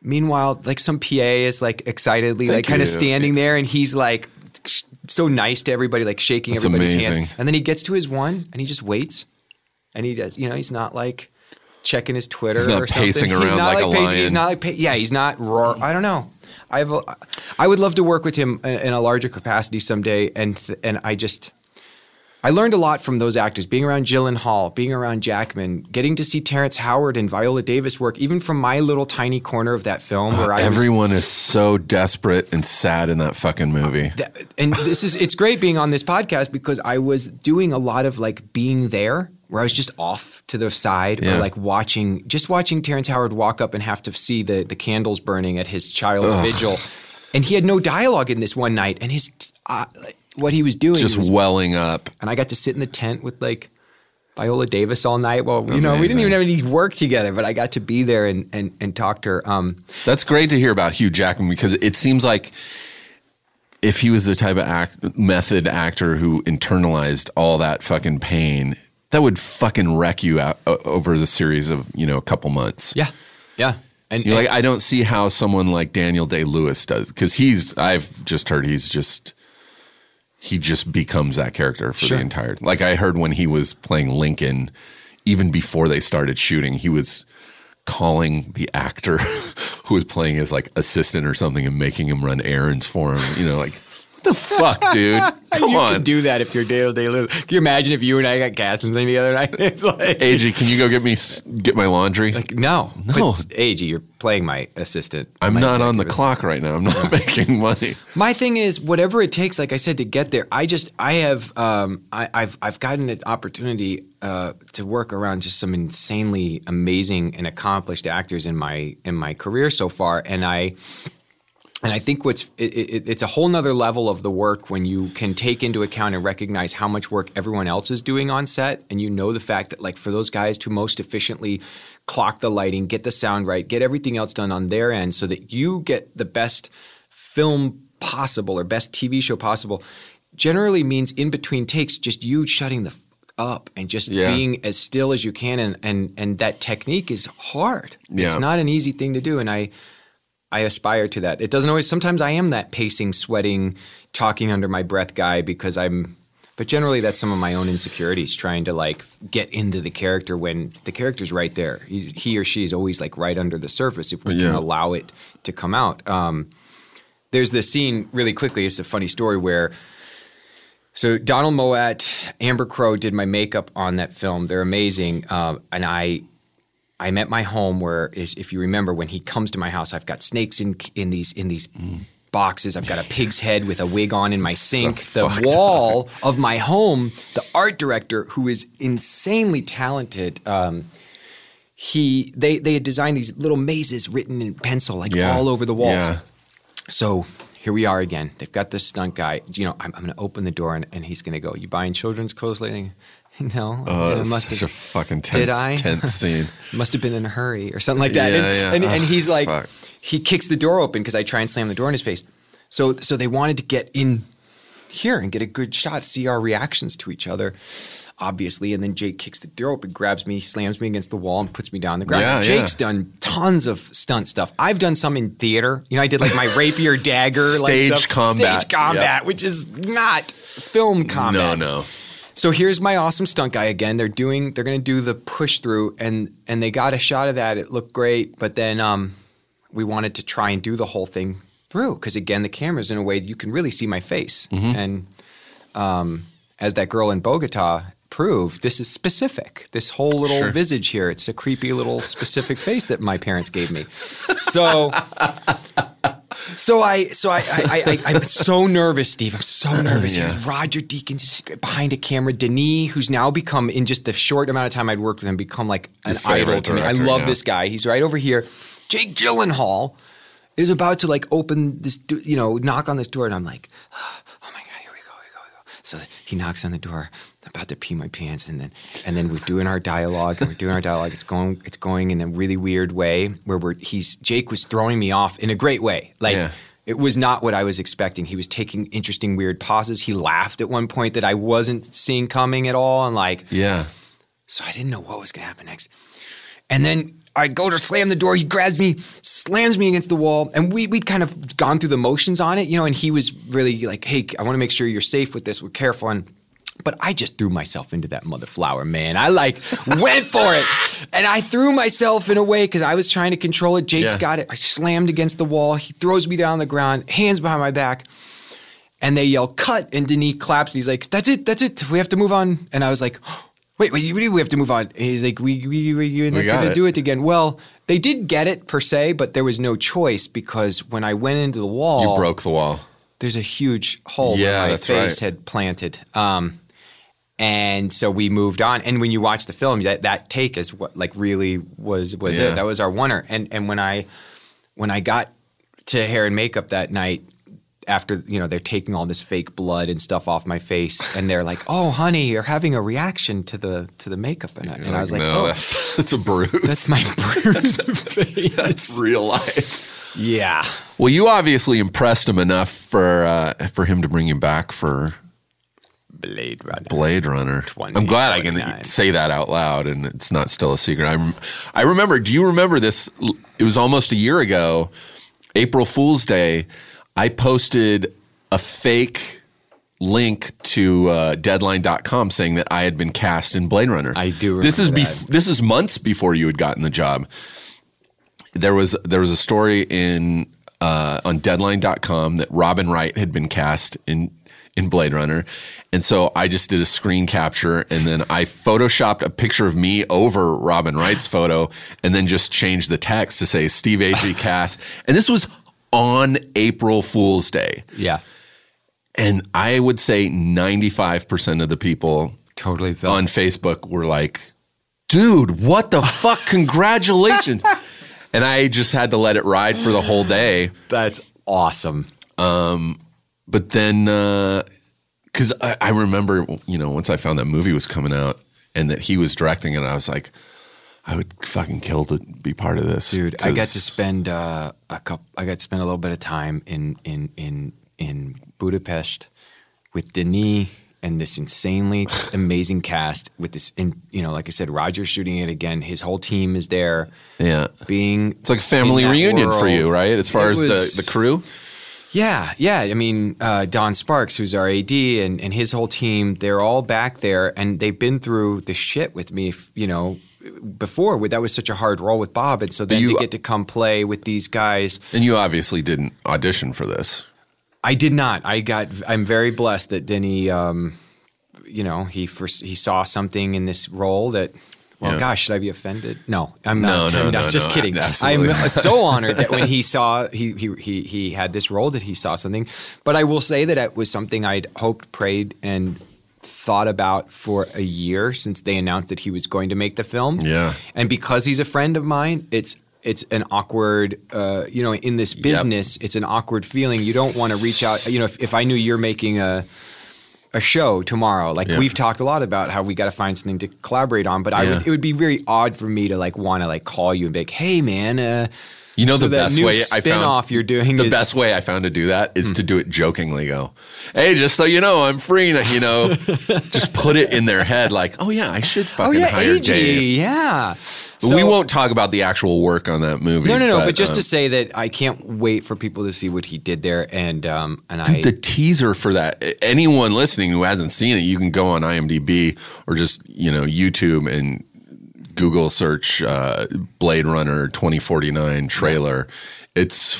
Meanwhile, like some PA is like excitedly Thank like kind of standing there, and he's like sh- so nice to everybody, like shaking That's everybody's amazing. hands. And then he gets to his one, and he just waits, and he does. You know, he's not like checking his Twitter He's not or something. pacing he's around not like a pacing. He's not like pa- yeah. He's not roar. I don't know. I have. A, I would love to work with him in, in a larger capacity someday, and and I just. I learned a lot from those actors, being around Gyllenhaal, being around Jackman, getting to see Terrence Howard and Viola Davis work, even from my little tiny corner of that film where I was Everyone is so desperate and sad in that fucking movie. that, and this is it's great being on this podcast because I was doing a lot of like being there where I was just off to the side Yeah. or like watching just watching Terrence Howard walk up and have to see the the candles burning at his child's vigil. And he had no dialogue in this one night and his uh, what he was doing Just was- welling up. and I got to sit in the tent with like Viola Davis all night. Well, you know, we didn't even have any work together, but I got to be there and and, and talk to her. Um, That's great to hear about Hugh Jackman because it seems like if he was the type of act, method actor who internalized all that fucking pain, that would fucking wreck you out over the series of you know a couple months. yeah, yeah, and, You're and- like, I don't see how someone like Daniel Day Lewis does because he's. I've just heard he's just. He just becomes that character for Sure. the entire. Like I heard when he was playing Lincoln, even before they started shooting, he was calling the actor who was playing his like assistant or something and making him run errands for him. You know, like the fuck, dude? Come you on, can do that if you're Day Lewis. Can you imagine if you and I got gas and the other night? It's like, AG, can you go get me get my laundry? like no, No. But, AG, you're playing my assistant. I'm my not on the clock right now. I'm not making money. My thing is, whatever it takes, like I said, to get there. I just, I have, um, I, I've, I've gotten an opportunity uh, to work around just some insanely amazing and accomplished actors in my in my career so far, and I. And I think what's it, it, it's a whole nother level of the work when you can take into account and recognize how much work everyone else is doing on set, and you know the fact that like for those guys to most efficiently clock the lighting, get the sound right, get everything else done on their end, so that you get the best film possible or best TV show possible, generally means in between takes just you shutting the f- up and just Yeah. being as still as you can, and and and that technique is hard. Yeah. It's not an easy thing to do, and I. I aspire to that. It doesn't always. Sometimes I am that pacing, sweating, talking under my breath guy because I'm. But generally, that's some of my own insecurities, trying to like get into the character when the character's right there. He's, he or she is always like right under the surface if we Yeah. can allow it to come out. Um, there's this scene really quickly. It's a funny story where. So Donald Mowat, Amber Crow did my makeup on that film. They're amazing, um, and I I'm at my home where, is- if you remember, when he comes to my house, I've got snakes in in these in these boxes. I've got a pig's head with a wig on in my sink. the fucked wall of my home, the art director, who is insanely talented. Um, he they they had designed these little mazes written in pencil, like Yeah. all over the walls. Yeah. So here we are again. They've got this stunt guy. You know, I'm, I'm going to open the door and, and he's going to go, "You buying children's clothes lately?" No, Oh, I must such have- a fucking Did tense, I? tense scene. must have been in a hurry or something like that. Yeah, and, yeah. and, and ah, he's like, fuck. he kicks the door open because I try and slam the door in his face. So, so they wanted to get in here and get a good shot, see our reactions to each other, obviously. And then Jake kicks the door open, grabs me, slams me against the wall, and puts me down on the ground. Yeah, Jake's yeah. done tons of stunt stuff. I've done some in theater. You know, I did like my rapier dagger, like Stage stuff. combat. stage combat, Yep. which is not film combat. No, no. So here's my awesome stunt guy again. They're doing they're gonna do the push through and and they got a shot of that. It looked great, but then um, we wanted to try and do the whole thing through because again the camera's in a way that you can really see my face and um, as that girl in Bogota proved, this is specific. This whole little Sure. visage here, it's a creepy little specific face that my parents gave me. So so I so I I, I, I I'm so nervous, Steve. I'm so nervous. Yeah. Roger Deakins behind a camera. Denis, who's now become in just the short amount of time I'd worked with him, become like an Your favorite idol to me. I love yeah. this guy. He's right over here. Jake Gyllenhaal is about to like open this, you know, knock on this door, and I'm like, oh my god, here we go, here we go, here we go. So he knocks on the door. I'm about to pee my pants, and then and then we're doing our dialogue, and we're doing our dialogue. It's going, it's going in a really weird way where we're he's Jake was throwing me off in a great way, like. Yeah. It was not what I was expecting. He was taking interesting, weird pauses. He laughed at one point that I wasn't seeing coming at all, and like, Yeah. so I didn't know what was going to happen next. And then I go to slam the door. He grabs me, slams me against the wall, and we we'd kind of gone through the motions on it, you know. And he was really like, "Hey, I want to make sure you're safe with this. We're careful." And but I just threw myself into that mother flower, man. I like went for it, and I threw myself in a way because I was trying to control it. Jake's Yeah. got it. I slammed against the wall. He throws me down on the ground, hands behind my back and they yell cut and Denis claps and he's like that's it that's it we have to move on and I was like wait wait we we have to move on and he's like we we, we you're not gonna do it again well they did get it per se but there was no choice because when I went into the wall You broke the wall. there's a huge hole Yeah, where my that's face right. had planted um and so we moved on and when you watch the film that that take is what like really was was Yeah. it that was our winner and and when I when I got to hair and makeup that night after you know they're taking all this fake blood and stuff off my face and they're like oh honey you're having a reaction to the to the makeup and I, and I was like no, oh that's, that's a bruise. that's my bruised face That's real life. yeah Well, you obviously impressed him enough for uh, for him to bring you back for Blade Runner Blade Runner. I'm glad I can say that out loud, and it's not still a secret. I I remember. Do you remember this? It was almost a year ago, April Fool's Day. I posted a fake link to uh, Deadline.com saying that I had been cast in Blade Runner. I do This is bef- this is months before you had gotten the job. There was there was a story in uh, on Deadline.com that Robin Wright had been cast in in Blade Runner, and so I just did a screen capture and then I photoshopped a picture of me over Robin Wright's photo, and then just changed the text to say Steve Agee cast, and this was on April Fool's Day, yeah and I would say ninety five percent of the people totally felt on Facebook were like, dude, what the fuck? Congratulations. and I just had to let it ride for the whole day. that's awesome um, But then, because I, I remember, you know, once I found that movie was coming out and that he was directing it, I was like, I would fucking kill to be part of this. dude i got 'Cause- to spend uh, a couple i got to spend a little bit of time in in in in budapest with denis and this insanely amazing cast with this in you know like i said roger's shooting it again his whole team is there Yeah. being It's like a family in that reunion for you, right? As far It as was- the, the crew? Yeah, yeah. I mean, uh, Don Sparks, who's our AD, and, and his whole team, they're all back there, and they've been through the shit with me, you know, before. With that was such a hard role with Bob, and so then you- to get to come play with these guys, And you obviously didn't audition for this. I did not. I got. I'm very blessed that Denny, um, you know, he first he saw something in this role that. Well, Yeah. gosh, should I be offended? No, I'm No, not. no, I'm no, not. Just no, kidding. absolutely. I'm so honored that when he saw he, he he he had this role that he saw something. But I will say that it was something I'd hoped, prayed, and thought about for a year since they announced that he was going to make the film. Yeah. and because he's a friend of mine, it's it's an awkward, uh, you know, in this business, it's an awkward feeling. You don't want to reach out. You know, if, if I knew you're making a a show tomorrow, like Yeah. we've talked a lot about how we got to find something to collaborate on, but I would, it would be very odd for me to like want to like call you and be like, hey man, uh, You know so the best way I found spin-off you're doing the is- best way I found to do that is to do it jokingly. Go, hey, just so you know, I'm free. You know, just put it in their head like, oh yeah, I should oh fucking yeah, hire AG, Dave. yeah. But we won't talk about the actual work on that movie. No, no, no. But, just um, to say that I can't wait for people to see what he did there, and um, and I the teaser for that. Anyone listening who hasn't seen it, you can go on IMDb or just you know YouTube and Google search uh, Blade Runner 2049 trailer. It's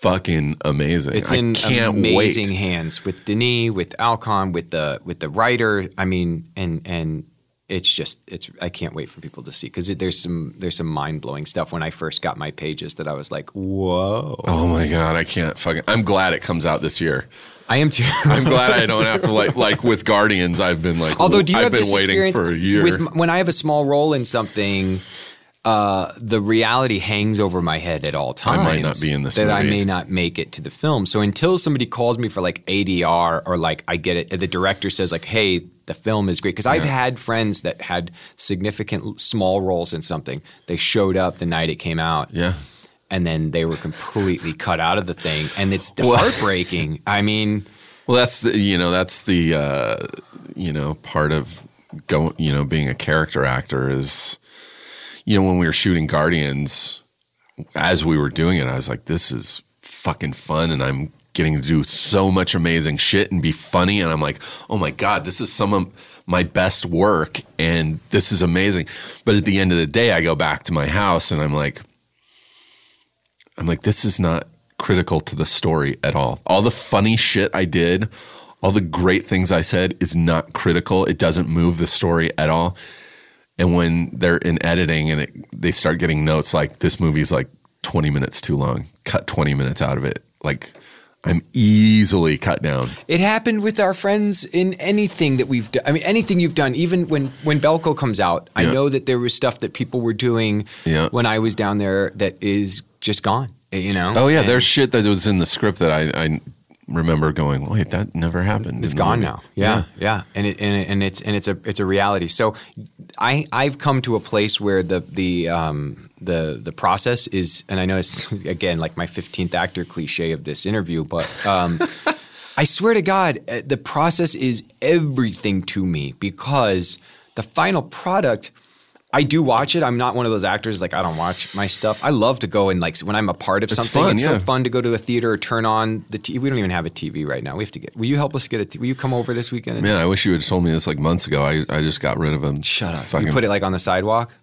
fucking amazing. It's I in can't amazing wait. hands with Denis, with Alcon, with the with the writer. I mean, and and it's just it's I can't wait for people to see because there's some there's some mind blowing stuff when I first got my pages that I was like, whoa. Oh my god, I can't fucking. I'm glad it comes out this year. I am too. I'm glad I don't have to like like with Guardians. I've been like, Although, do you I've have been this waiting experience for a year. With, when I have a small role in something, uh, the reality hangs over my head at all times. I might not be in this That I may not make it to the film. So until somebody calls me for like ADR or like I get it, the director says like, "Hey, the film is great." Because I've had friends that had significant small roles in something. They showed up the night it came out, yeah, and then they were completely cut out of the thing, and it's heartbreaking. I mean, Well, that's the, you know that's the uh, you know part of going you know being a character actor is you know when we were shooting Guardians as we were doing it I was like this is fucking fun and I'm getting to do so much amazing shit and be funny and I'm like oh my god this is some of my best work and this is amazing but at the end of the day I go back to my house and I'm like I'm like, this is not critical to the story at all. All the funny shit I did, all the great things I said is not critical. It doesn't move the story at all. And when they're in editing and it, they start getting notes like this movie's like 20 minutes too long, cut 20 minutes out of it. Like I'm easily cut down. It happened with our friends in anything that we've done. I mean, anything you've done. Even when when Belko comes out, I know that there was stuff that people were doing Yeah. when I was down there that is just gone. Eh, you know? Oh yeah, And there's shit that was in the script that I, I remember going, wait, that never happened. It's gone movie." now. Yeah, yeah, and it, and, it, and it's and it's a it's a reality. So, I I've come to a place where the the um the the process is, and I know it's again like my fifteenth actor cliche of this interview, but um, I swear to God, uh, the process is everything to me because the final product. I do watch it. I'm not one of those actors like I don't watch my stuff. I love to go and like when I'm a part of something. fun, it's yeah. so fun to go to a theater or turn on the TV. We don't even have a TV right now. We have to get. Will you help us get a? T- will you come over this weekend? and- Man, I wish you had told me this like months ago. I, I just got rid of them. Shut up. Fucking You put it like on the sidewalk.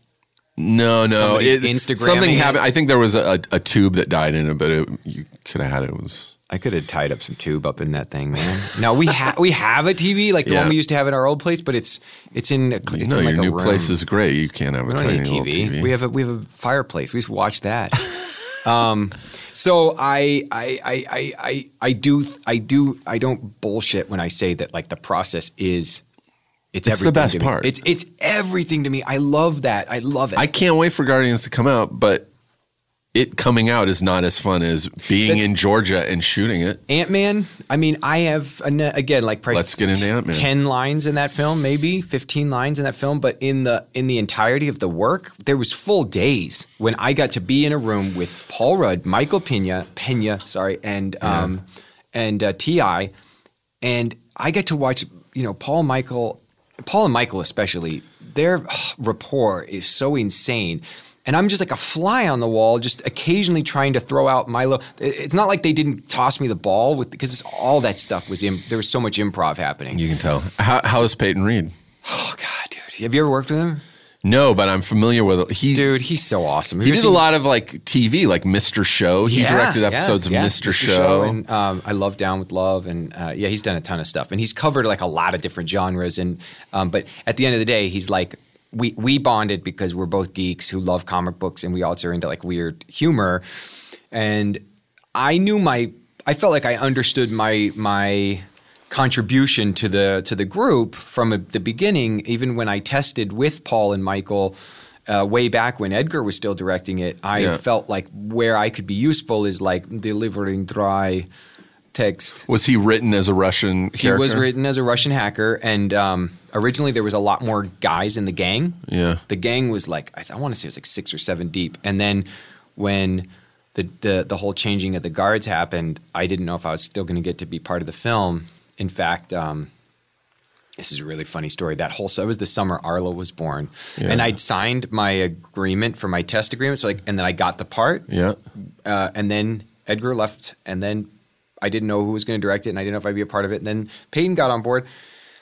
No, no. It, Instagramming something happened. I think there was a, a tube that died in it, but it, you could have had it. It was I could have tied up some tube up in that thing, man. no, we have we have a TV like the Yeah. one we used to have in our old place, but it's it's in it's you in like your a new room. place is great. You can't have a We tiny a little TV. TV. We have a we have a fireplace. We just watch that. um, so I, I I I I I do I do I don't bullshit when I say that like the process is it's, It's the best part. It's it's everything to me. I love that. I love it. I can't wait for Guardians to come out, but it coming out is not as fun as being That's- in Georgia and shooting it. Ant Man. I mean, I have an- again like probably Let's get into Ant-Man. Ten lines in that film, maybe fifteen lines in that film, but in the in the entirety of the work, there was full days when I got to be in a room with Paul Rudd, Michael Pena, Pena, sorry, and um, and uh, T.I., and I get to watch. You know, Paul, Michael, Paul and Michael especially. Their rapport is so insane. And I'm just like a fly on the wall, just occasionally trying to throw out Milo. It's not like they didn't toss me the ball with because it's, all that stuff was in. There was so much improv happening. You can tell. How, how is Peyton Reed? oh God, dude, have you ever worked with him? No, but I'm familiar with he. Dude, he's so awesome. Have he did ever a lot of like TV, like Mr. Show. He Yeah, directed yeah, episodes yeah, of Mr. Show. and um, I love Down with Love, and uh, yeah, he's done a ton of stuff, and he's covered like a lot of different genres. And um, but at the end of the day, he's like we we bonded because we're both geeks who love comic books, and we also are into like weird humor. And I knew my, I felt like I understood my my contribution to the to the group from a, the beginning, even when I tested with Paul and Michael. Uh, way back when Edgar was still directing it, I Yeah. felt like where I could be useful is like delivering dry text. was he written as a Russian He character? was written as a Russian hacker, and um, originally there was a lot more guys in the gang. Yeah. the gang was like I, I want to say it was like six or seven deep, and then when the, the the whole changing of the guards happened, I didn't know if I was still going to get to be part of the film. In fact, um, this is a really funny story. That whole so it was the summer Arlo was born, and I'd signed my agreement for my test agreement. So like, and then I got the part, Yeah. uh, and then Edgar left, and then I didn't know who was going to direct it, and I didn't know if I'd be a part of it. And then Peyton got on board.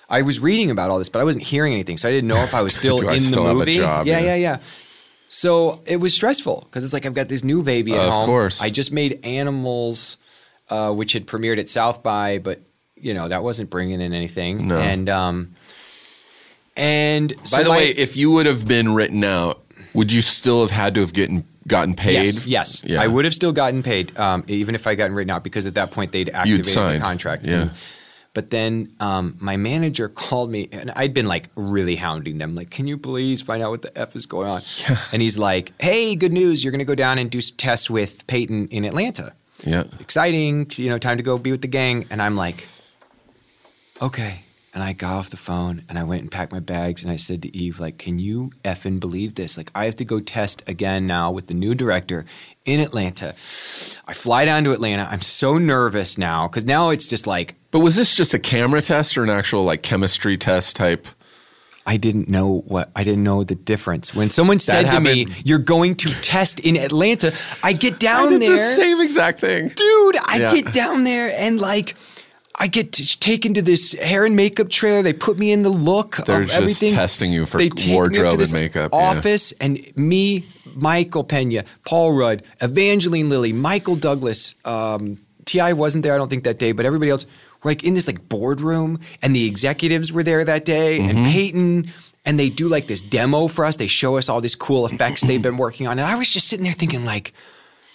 I was reading about all this, but I wasn't hearing anything, so I didn't know if I was still in still the movie. job? Yeah, Yeah. yeah, yeah. So it was stressful because it's like I've got this new baby at Of home. course. I just made Animals, uh, which had premiered at South by, but you know that wasn't bringing in anything. No. And um, and so By the my- way, if you would have been written out, would you still have had to have gotten gotten paid? Yes, yes. Yeah. I would have still gotten paid, um, even if I gotten written out, because at that point they'd activated the contract. Yeah. And- but then um, my manager called me, and I'd been like really hounding them, like, "Can you please find out what the f is going on?" And he's like, "Hey, good news! You're going to go down and do some tests with Peyton in Atlanta. Yeah. Exciting! You know, time to go be with the gang." And I'm like, "Okay." And I got off the phone and I went and packed my bags and I said to Eve, like, can you effing believe this? Like, I have to go test again now with the new director in Atlanta. I fly down to Atlanta. I'm so nervous now because now it's just like But was this just a camera test or an actual like chemistry test type? I didn't know what I didn't know the difference. When someone said to me, "You're going to test in Atlanta," I get down I there. the same exact thing. dude, I Yeah. get down there and like I get t- taken to this hair and makeup trailer. They put me in the look They're of just everything. testing you for they take me up wardrobe and makeup, yeah. Office and me, Michael Pena, Paul Rudd, Evangeline Lilly, Michael Douglas. Um, T.I. wasn't there, I don't think that day, but everybody else were like in this like boardroom, and the executives were there that day, Mm-hmm. and Peyton. And they do like this demo for us. They show us all these cool effects they've been working on, and I was just sitting there thinking like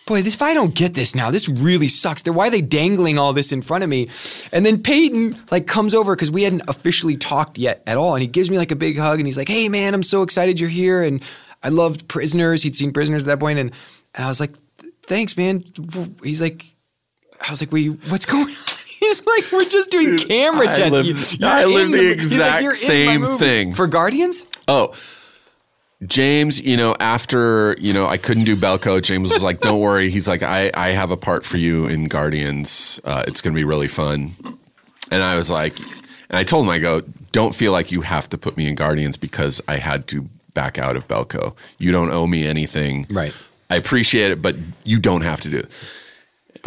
boy, this, if I don't get this now, this really sucks. Why are they dangling all this in front of me? And then Peyton like comes over because we hadn't officially talked yet at all, and he gives me like a big hug, and he's like, "Hey, man, I'm so excited you're here." And I loved Prisoners. He'd seen Prisoners at that point, and and I was like, "Thanks, man." He's like, I was like, "Wait, what's going on?" He's like, "We're just doing camera I tests." You- you're I live the like, exact "You're in my same thing. for Guardians. Oh, James, you know, after, you know, I couldn't do Belko, James was like, don't worry. He's like, I, I have a part for you in Guardians. Uh, it's going to be really fun. And I was like, and I told him, I go, don't feel like you have to put me in Guardians because I had to back out of Belko. You don't owe me anything. Right. I appreciate it, but you don't have to do it.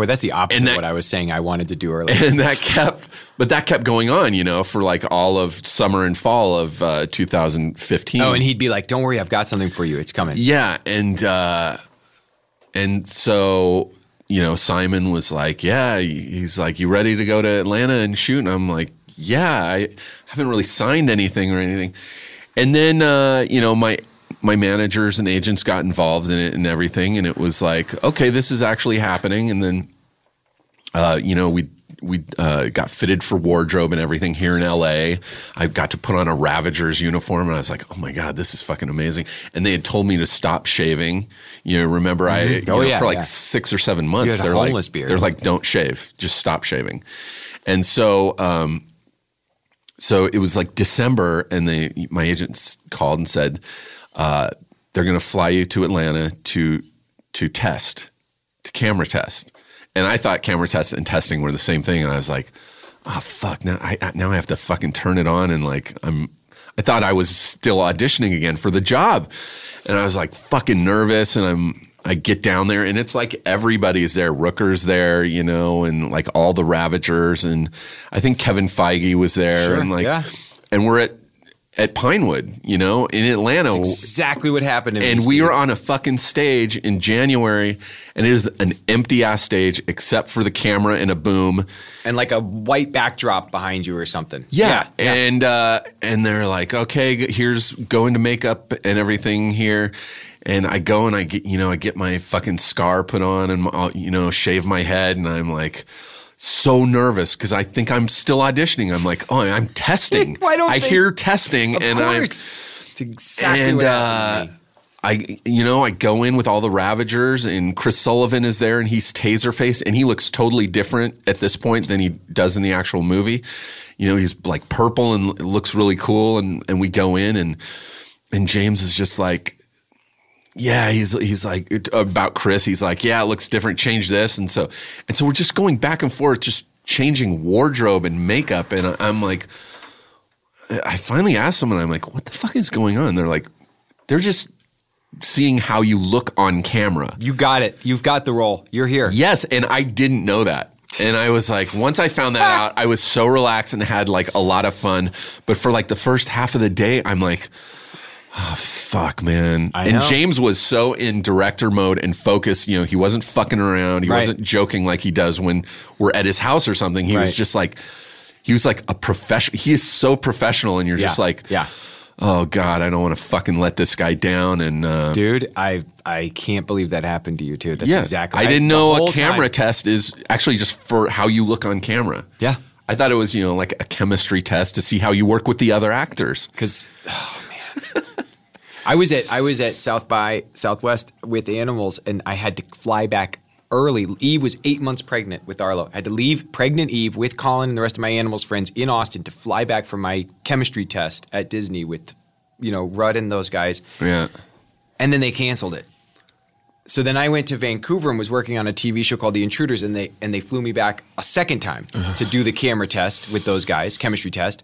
Boy, that's the opposite And of what I was saying I wanted to do earlier. and that kept but that kept going on you know for like all of summer and fall of uh, 2015 oh, and he'd be like, "Don't worry, I've got something for you. It's coming." yeah and uh and so you know simon was like yeah he's like you ready to go to atlanta and shoot and i'm like yeah i haven't really signed anything or anything and then uh you know my my managers and agents got involved in it and everything and it was like okay this is actually happening and then uh, you know, we we uh, got fitted for wardrobe and everything here in LA. I got to put on a Ravagers uniform, and I was like, "Oh my god, this is fucking amazing!" And they had told me to stop shaving. You know, remember I you Oh, know, yeah, for like yeah. six or seven months, they're like, beard. they're like, "Don't shave, just stop shaving." And so, um, so it was like December, and they my agents called and said uh, they're going to fly you to Atlanta to to test, to camera test. And I thought camera test and testing were the same thing, and I was like, oh fuck, now I now I have to fucking turn it on, and like I'm. I thought I was still auditioning again for the job, and I was like fucking nervous, and I'm. I get down there and it's like everybody's there. Rooker's there, you know, and like all the Ravagers, and I think Kevin Feige was there, Sure, and like, yeah. and we're at at Pinewood, you know, in Atlanta, Exactly what happened to me. and we were on a fucking stage in January, and it is an empty ass stage except for the camera and a boom. and like a white backdrop behind you or something. Yeah, and uh, and they're like, okay, here's going to makeup and everything here, and I go and I get you know I get my fucking scar put on and I'll, you know shave my head, and I'm like. So nervous because I think I'm still auditioning. I'm like, oh, I'm testing. Why don't I they- hear testing, and course. it's exactly and what uh. I, you know, I go in with all the Ravagers, and Chris Sullivan is there, and he's Taserface, and he looks totally different at this point than he does in the actual movie. You know, he's like purple and looks really cool, and and we go in, and and James is just like. Yeah, he's he's like about Chris. He's like, yeah, it looks different. Change this, and so and so we're just going back and forth, just changing wardrobe and makeup. And I'm like, I finally asked someone, I'm like, what the fuck is going on? They're like, they're just seeing how you look on camera. You got it. You've got the role. You're here. Yes, and I didn't know that. And I was like, once I found that out, I was so relaxed and had like a lot of fun. But for like the first half of the day, I'm like, oh, fuck, man. I and know. James was so in director mode and focused. You know, he wasn't fucking around. He Right. wasn't joking like he does when we're at his house or something. He Right. was just like, he was like a professional. He is so professional. And you're just like, Yeah. oh God, I don't want to fucking let this guy down. And, uh, Dude, I I can't believe that happened to you too. That's yeah, exactly. I didn't the know a camera time- test is actually just for how you look on camera. Yeah. I thought it was, you know, like a chemistry test to see how you work with the other actors. Because oh I was at I was at South by Southwest with animals, and I had to fly back early. Eve was eight months pregnant with Arlo. I had to leave pregnant Eve with Collin and the rest of my animals friends in Austin to fly back for my chemistry test at Disney with, you know, Rudd and those guys. Yeah. And then they canceled it. So then I went to Vancouver and was working on a TV show called The Intruders, and they and they flew me back a second time to do the camera test with those guys, chemistry test,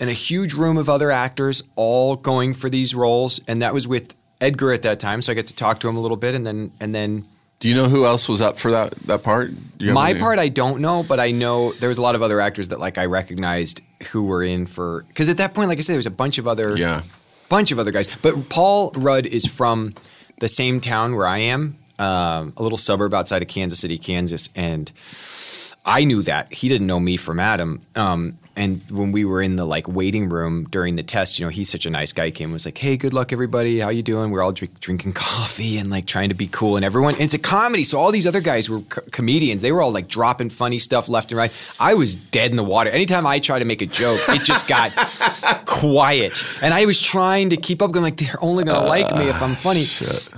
in a huge room of other actors, all going for these roles, and that was with Edgar at that time. So I get to talk to him a little bit, and then and then Do you know who else was up for that that part? You my any- part I don't know, but I know there was a lot of other actors that like I recognized who were in for because at that point, like I said, there was a bunch of other Yeah. bunch of other guys. But Paul Rudd is from the same town where I am, um, a little suburb outside of Kansas City, Kansas, and I knew that he didn't know me from Adam. Um, and when we were in the like waiting room during the test, you know, he's such a nice guy. He came and was like, "Hey, good luck, everybody. How you doing?" We're all drink, drinking coffee and like trying to be cool. And everyone, and it's a comedy, so all these other guys were co- comedians. They were all like dropping funny stuff left and right. I was dead in the water. Anytime I tried to make a joke, it just got quiet. And I was trying to keep up. I'm like, they're only gonna like me if I'm funny.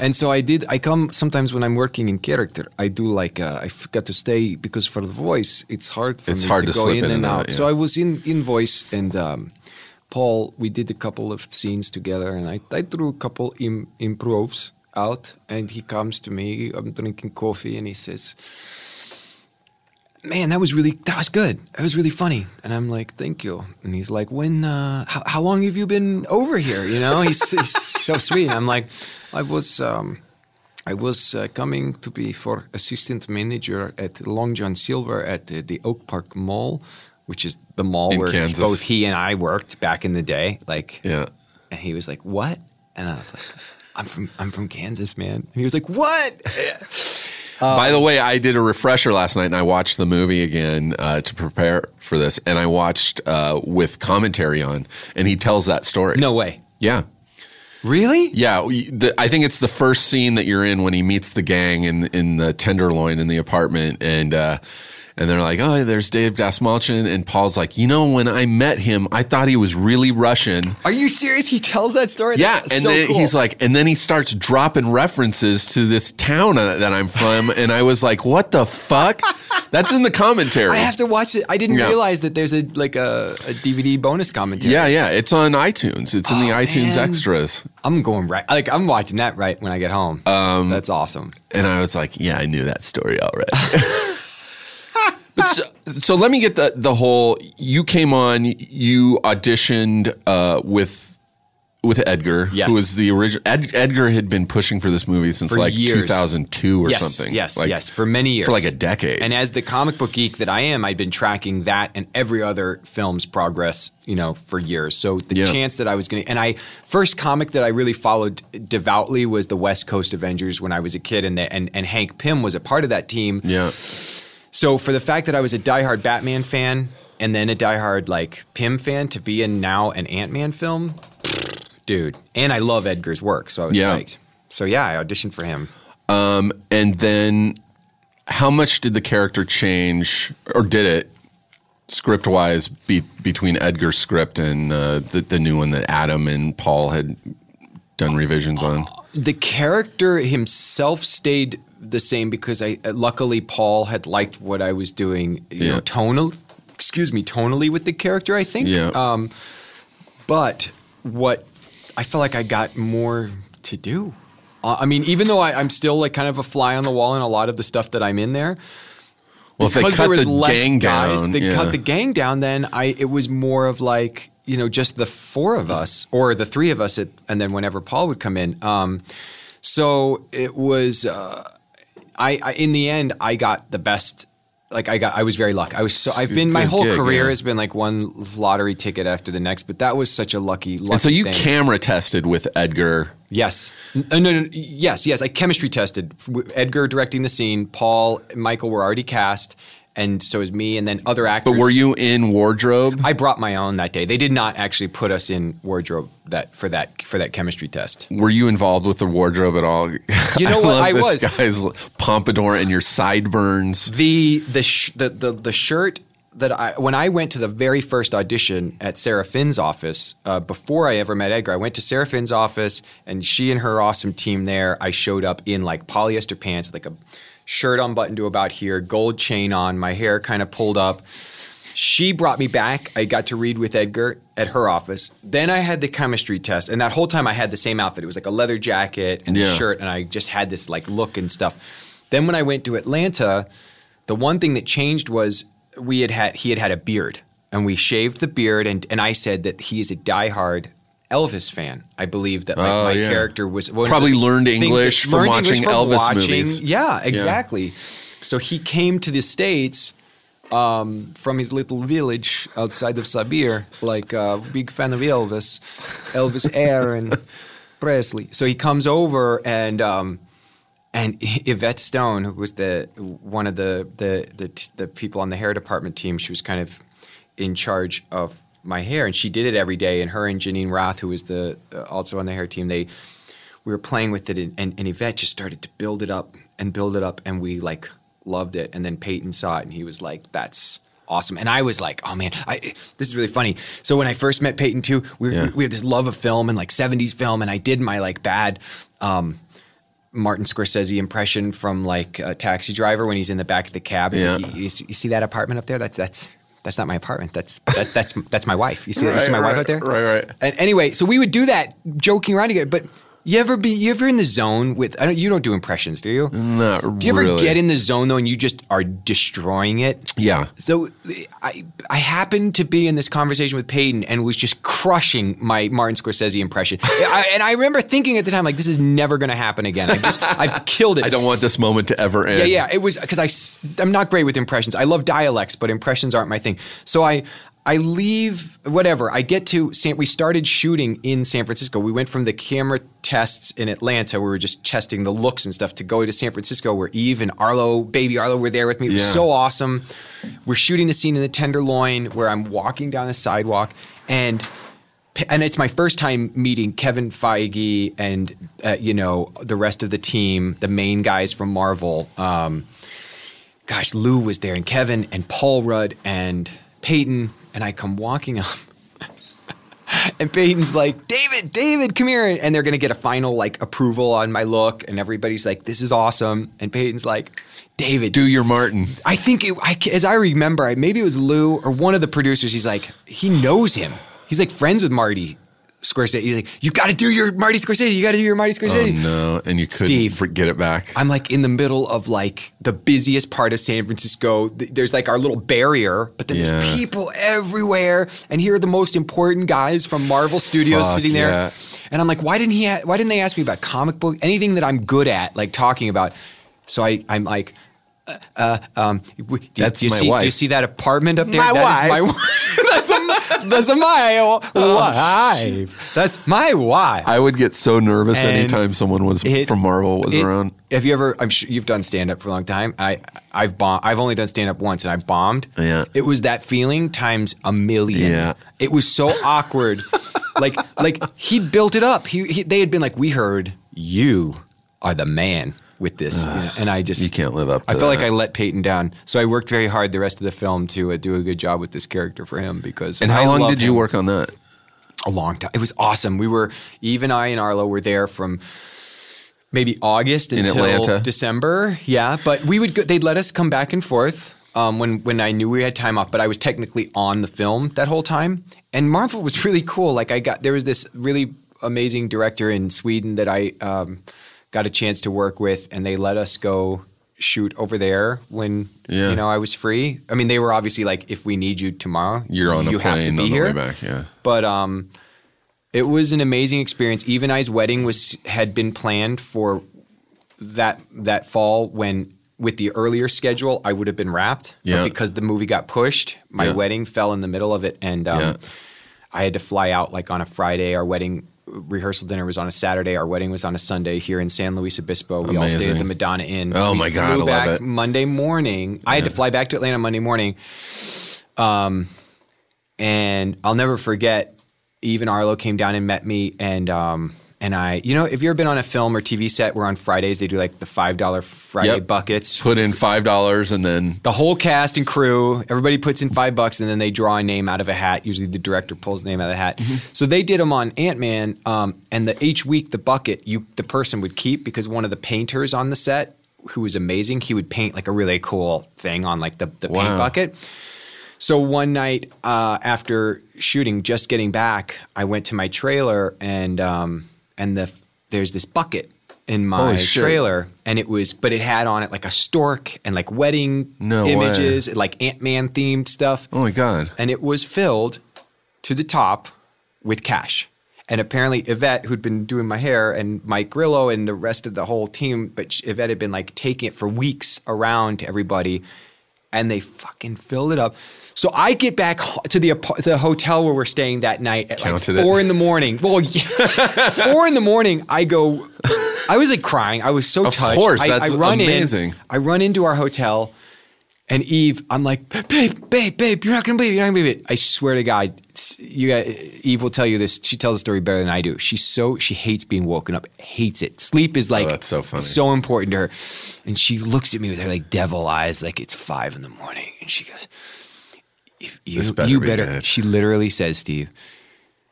And so I did. I come sometimes when I'm working in character. I do like uh, I got to stay because for the voice, it's hard. For It's me hard to to go in, in and out. out, So. I was in in voice and. Um, Paul, we did a couple of scenes together, and I, I threw a couple Im, improvs out, and he comes to me. I'm drinking coffee, and he says, "Man, that was really that was good. That was really funny." And I'm like, "Thank you." And he's like, "When? Uh, how, how long have you been over here?" You know, he's, he's so sweet. I'm like, "I was." Um, I was uh, coming to be for assistant manager at Long John Silver at the, the Oak Park Mall, which is the mall In where Kansas. both he and I worked back in the day. Like, Yeah. and he was like, "What?" And I was like, "I'm from I'm from Kansas, man." And he was like, "What?" By the way, I did a refresher last night and I watched the movie again uh, to prepare for this, and I watched uh, with commentary on, and he tells that story. no way. Yeah. Really? Yeah, the, I think it's the first scene that you're in when he meets the gang in in the Tenderloin in the apartment, and uh, and they're like, "Oh, there's Dave Dastmalchian," and Paul's like, "You know, when I met him, I thought he was really Russian." Are you serious? He tells that story. Yeah, That's and so then cool. he's like, and then he starts dropping references to this town uh, that I'm from, and I was like, "What the fuck?" That's in the commentary. I have to watch it. I didn't Yeah. realize that there's a like a, a DVD bonus commentary. Yeah, yeah, it's on iTunes. It's in the Oh, iTunes man. extras. I'm going right. Like I'm watching that right when I get home. Um, That's awesome. And I was like, yeah, I knew that story already. so, so let me get the the whole. You came on. You auditioned uh, with with Edgar, Yes. who was the original. Ed, Edgar had been pushing for this movie since For like years. 2002 or yes, something. Yes, Like, yes, for many years, for like a decade. And as the comic book geek that I am, I'd been tracking that and every other film's progress, you know, for years. So the Yeah. chance that I was going to, and I first comic that I really followed devoutly was the West Coast Avengers when I was a kid, and the, and and Hank Pym was a part of that team. yeah, So for the fact that I was a diehard Batman fan and then a diehard like Pym fan to be in now an Ant Man film, dude. And I love Edgar's work, so I was Yeah. psyched. So yeah, I auditioned for him. um, and then how much did the character change, or did it? Script wise, be, between Edgar's script and uh, the the new one that Adam and Paul had done revisions on. The character himself stayed the same because I uh, luckily Paul had liked what I was doing, you Yeah. know, tonal. Excuse me, tonally with the character. I think. Yeah. Um, but what I felt like I got more to do. Uh, I mean, even though I, I'm still like kind of a fly on the wall in a lot of the stuff that I'm in there. Well, if they because cut there was the less gang guys, down, they yeah. cut the gang down. Then I, it was more of like you know just the four of us or the three of us, at, and then whenever Paul would come in. Um, so it was. Uh, I, I in the end I got the best. Like I got, I was very lucky. I was so. I've been my whole gig, career yeah. has been like one lottery ticket after the next, but that was such a lucky. lucky And so you thing. camera tested with Edgar. Yes. No, uh, no, no. Yes, yes. I chemistry tested. Edgar directing the scene. Paul, and Michael were already cast, and so is me, and then other actors. But were you in wardrobe? I brought my own that day. They did not actually put us in wardrobe that for that for that chemistry test. Were you involved with the wardrobe at all? You know what? love I this was. guy's pompadour and your sideburns. The the sh- the, the the shirt that I when I went to the very first audition at Sarah Finn's office uh, before I ever met Edgar, I went to Sarah Finn's office and she and her awesome team there. I showed up in like polyester pants, like a shirt unbuttoned to about here, gold chain on, my hair kind of pulled up. She brought me back. I got to read with Edgar at her office. Then I had the chemistry test, and that whole time I had the same outfit. It was like a leather jacket and Yeah. a shirt, and I just had this like look and stuff. Then when I went to Atlanta, the one thing that changed was we had had he had had a beard, and we shaved the beard, and and I said that he is a diehard. Elvis fan. I believe that like, Oh, my yeah. character was Probably learned English from learned watching Elvis watching- movies. Yeah, exactly. So he came to the states um, from his little village outside of Sabir, like a big fan of Elvis, Elvis Air and Presley. So he comes over and um, and Yvette Stone, who was the one of the the the, the people on the hair department team, she was kind of in charge of my hair, and she did it every day. And her and Janine Roth, who was the uh, also on the hair team, they we were playing with it, and, and, and Yvette just started to build it up and build it up, and we like loved it. And then Peyton saw it, and he was like, "That's." Awesome, and I was like, "Oh man, I, this is really funny." So when I first met Peyton too, we, Yeah. we had this love of film and like '70s film, and I did my like bad um, Martin Scorsese impression from like a taxi driver when he's in the back of the cab. He's like, Yeah. you, you you see that apartment up there? That's that's that's not my apartment. That's that, that's that's my wife. You see, that? you see my Right, wife right, out there? right, right. And anyway, so we would do that joking around together. But you ever be you ever in the zone with? I don't, you don't do impressions, do you? Not Do you ever really. get in the zone though, and you just are destroying it? Yeah. So I I happened to be in this conversation with Peyton and was just crushing my Martin Scorsese impression. I, and I remember thinking at the time like this is never going to happen again. I just I've killed it. I don't want this moment to ever end. Yeah, yeah. It was because I I'm not great with impressions. I love dialects, but impressions aren't my thing. So I I leave whatever. I get to San. We started shooting in San Francisco. We went from the camera tests in Atlanta, where we were just testing the looks and stuff, to go to San Francisco, where Eve and Arlo, baby Arlo, were there with me. It was Yeah. so awesome. We're shooting the scene in the Tenderloin, where I'm walking down the sidewalk and and it's my first time meeting Kevin Feige and uh, you know the rest of the team, the main guys from Marvel. Um, gosh, Lou was there, and Kevin and Paul Rudd and Peyton, and I come walking up. And Peyton's like, David, David, come here. And they're going to get a final like approval on my look. And everybody's like, this is awesome. And Peyton's like, David, Do your Martin. I think, it, I, as I remember, maybe it was Lou or one of the producers. He's like, he knows him. He's like friends with Marty Scorsese. He's like, you got to do your Marty Scorsese. You got to do your Marty Oh Scorsese. no! And you couldn't Steve. get it back. I'm like in the middle of like the busiest part of San Francisco. There's like our little barrier, but then Yeah. there's people everywhere, and here are the most important guys from Marvel Studios Fuck, sitting there. yeah. And I'm like, why didn't he? Ha- why didn't they ask me about comic book? Anything that I'm good at, like talking about. So I, I'm like. Uh, uh, um, do, That's do you my see, Do you see that apartment up there? My That is my wife. wife. that's a, that's a my wife. That's my wife. I would get so nervous And anytime someone was it- from Marvel was it- around. Have you ever? I'm sure you've done stand up for a long time. I I've bombed. I've only done stand up once, and I've bombed. Yeah. It was that feeling times a million. Yeah. It was so awkward. like like he built it up. He, he they had been like, we heard you are the man with this, you know, and I just You can't live up to I felt like. I let Peyton down, so I worked very hard the rest of the film to uh, do a good job with this character for him because. And how I long did you him work on that? a long time. It was awesome. We were Eve and I and Arlo were there from maybe August In until Atlanta? December. Yeah, but we would go, they'd let us come back and forth um, when when I knew we had time off. But I was technically on the film that whole time. And Marvel was really cool. Like I got there was this really amazing director in Sweden that I um, got a chance to work with, and they let us go shoot over there when Yeah. you know I was free. I mean, they were obviously like, if we need you tomorrow, You're on you a have to plane be here. way back. Yeah. But um, it was an amazing experience. Even I's wedding was had been planned for that that fall when with the earlier schedule I would have been wrapped. Yeah. But because the movie got pushed, my Yeah. wedding fell in the middle of it, and um. I had to fly out like on a Friday. Our wedding rehearsal dinner was on a Saturday. Our wedding was on a Sunday here in San Luis Obispo. We all stayed at the Madonna Inn. Oh We my God, flew I love it. Monday morning. I had to fly back to Atlanta Monday morning. Um, and I'll never forget. Even Arlo came down and met me, and um, and I, you know, if you've ever been on a film or TV set where on Fridays they do like the five dollar Friday Yep. buckets, Put in five dollars and then the whole cast and crew, everybody puts in five bucks, and then they draw a name out of a hat. Usually, the director pulls the name out of the hat. So they did them on Ant Man, um, and the each week the bucket you the person would keep because one of the painters on the set who was amazing. He would paint like a really cool thing on like the, the paint bucket. So one night uh, after shooting, just getting back, I went to my trailer and um, and the there's this bucket in my trailer, and it was but it had on it like a stork and like wedding No way. images, like Ant Man themed stuff, Oh my god. and it was filled to the top with cash. And apparently Yvette, who'd been doing my hair, and Mike Grillo and the rest of the whole team, but Yvette had been like taking it for weeks around to everybody, and they fucking filled it up. So I get back to the to the hotel where we're staying that night at Counted like it. four in the morning. Well, yeah, four in the morning. I go. I was like crying. I was so Of touched. course, I, that's I run amazing. In, I run into our hotel. And Eve, I'm like, babe, babe, babe, you're not gonna believe it. You're not gonna believe it. I swear to God, you got, Eve will tell you this. She tells the story better than I do. She's so she hates being woken up, hates it. Sleep is like Oh, that's so funny. so important to her. And she looks at me with her like devil eyes, like it's five in the morning, and she goes, if you, This better you be better. good. She literally says, Steve,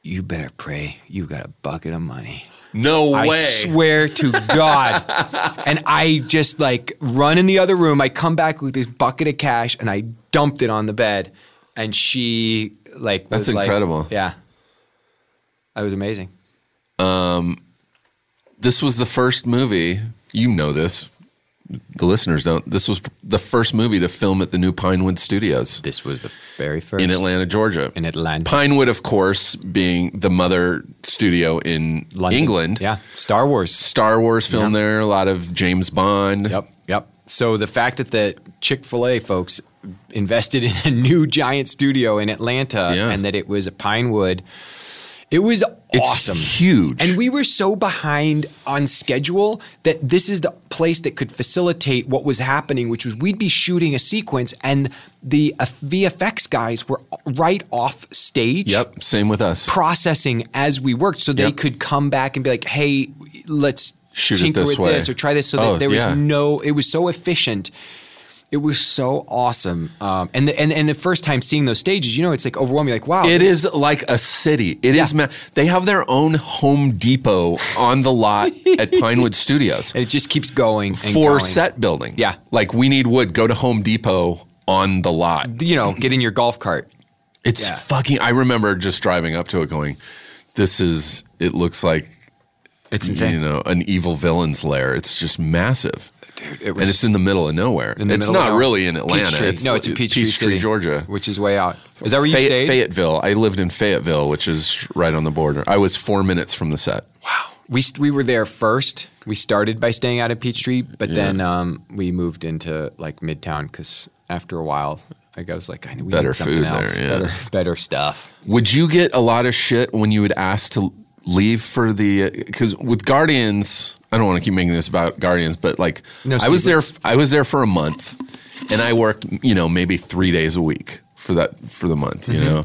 you better pray. You got a bucket of money. No way. I swear to God. and I just like run in the other room. I come back with this bucket of cash and I dumped it on the bed. And she like That's was like- incredible. yeah. That was amazing. Um this was the first movie. You know this. The listeners don't. This was the first movie to film at the new Pinewood Studios This was the very first in Atlanta, Georgia. In Atlanta. Pinewood, of course, being the mother studio in London. England. Yeah. Star Wars. Star Wars film there. A lot of James Bond. Yep. Yep. So the fact that the Chick fil A folks invested in a new giant studio in Atlanta Yeah. and that it was at Pinewood, it was It's awesome. huge. And we were so behind on schedule that this is the place that could facilitate what was happening, which was we'd be shooting a sequence and the VFX guys were right off stage Yep. Same with us. processing as we worked so they Yep. could come back and be like, hey, let's Shoot it tinker this with way. this or try this. So Oh, that there was yeah. no, it was so efficient. It was so awesome. Um, and, the, and and the first time seeing those stages, you know, it's like overwhelming. Like, wow. It this- is like a city. It is. Yeah. Ma- they have their own Home Depot on the lot at Pinewood Studios And it just keeps going. And for going. set building. Yeah. like we need wood. Go to Home Depot on the lot. You know, get in your golf cart. It's Yeah. fucking. I remember just driving up to it, going, "This is. It looks like It's you know an evil villain's lair. It's just massive." It was- and it's in the middle of nowhere. It's not nowhere. really in Atlanta. Peachtree. It's no, it's in Peachtree, City, Georgia. which is way out. Is that where you Fayette- stayed? Fayetteville. I lived in Fayetteville, which is right on the border. I was four minutes from the set. Wow. We st- we were there first. We started by staying out of Peachtree, but then um, we moved into like Midtown because after a while, like I was like, I we Better need something food there, yeah. better better stuff. Would you get a lot of shit when you would ask to leave for the? Because with Guardians, I don't want to keep making this about Guardians, but like No, I was there. I was there for a month, and I worked, you know, maybe three days a week for that for the month. You Mm-hmm. know,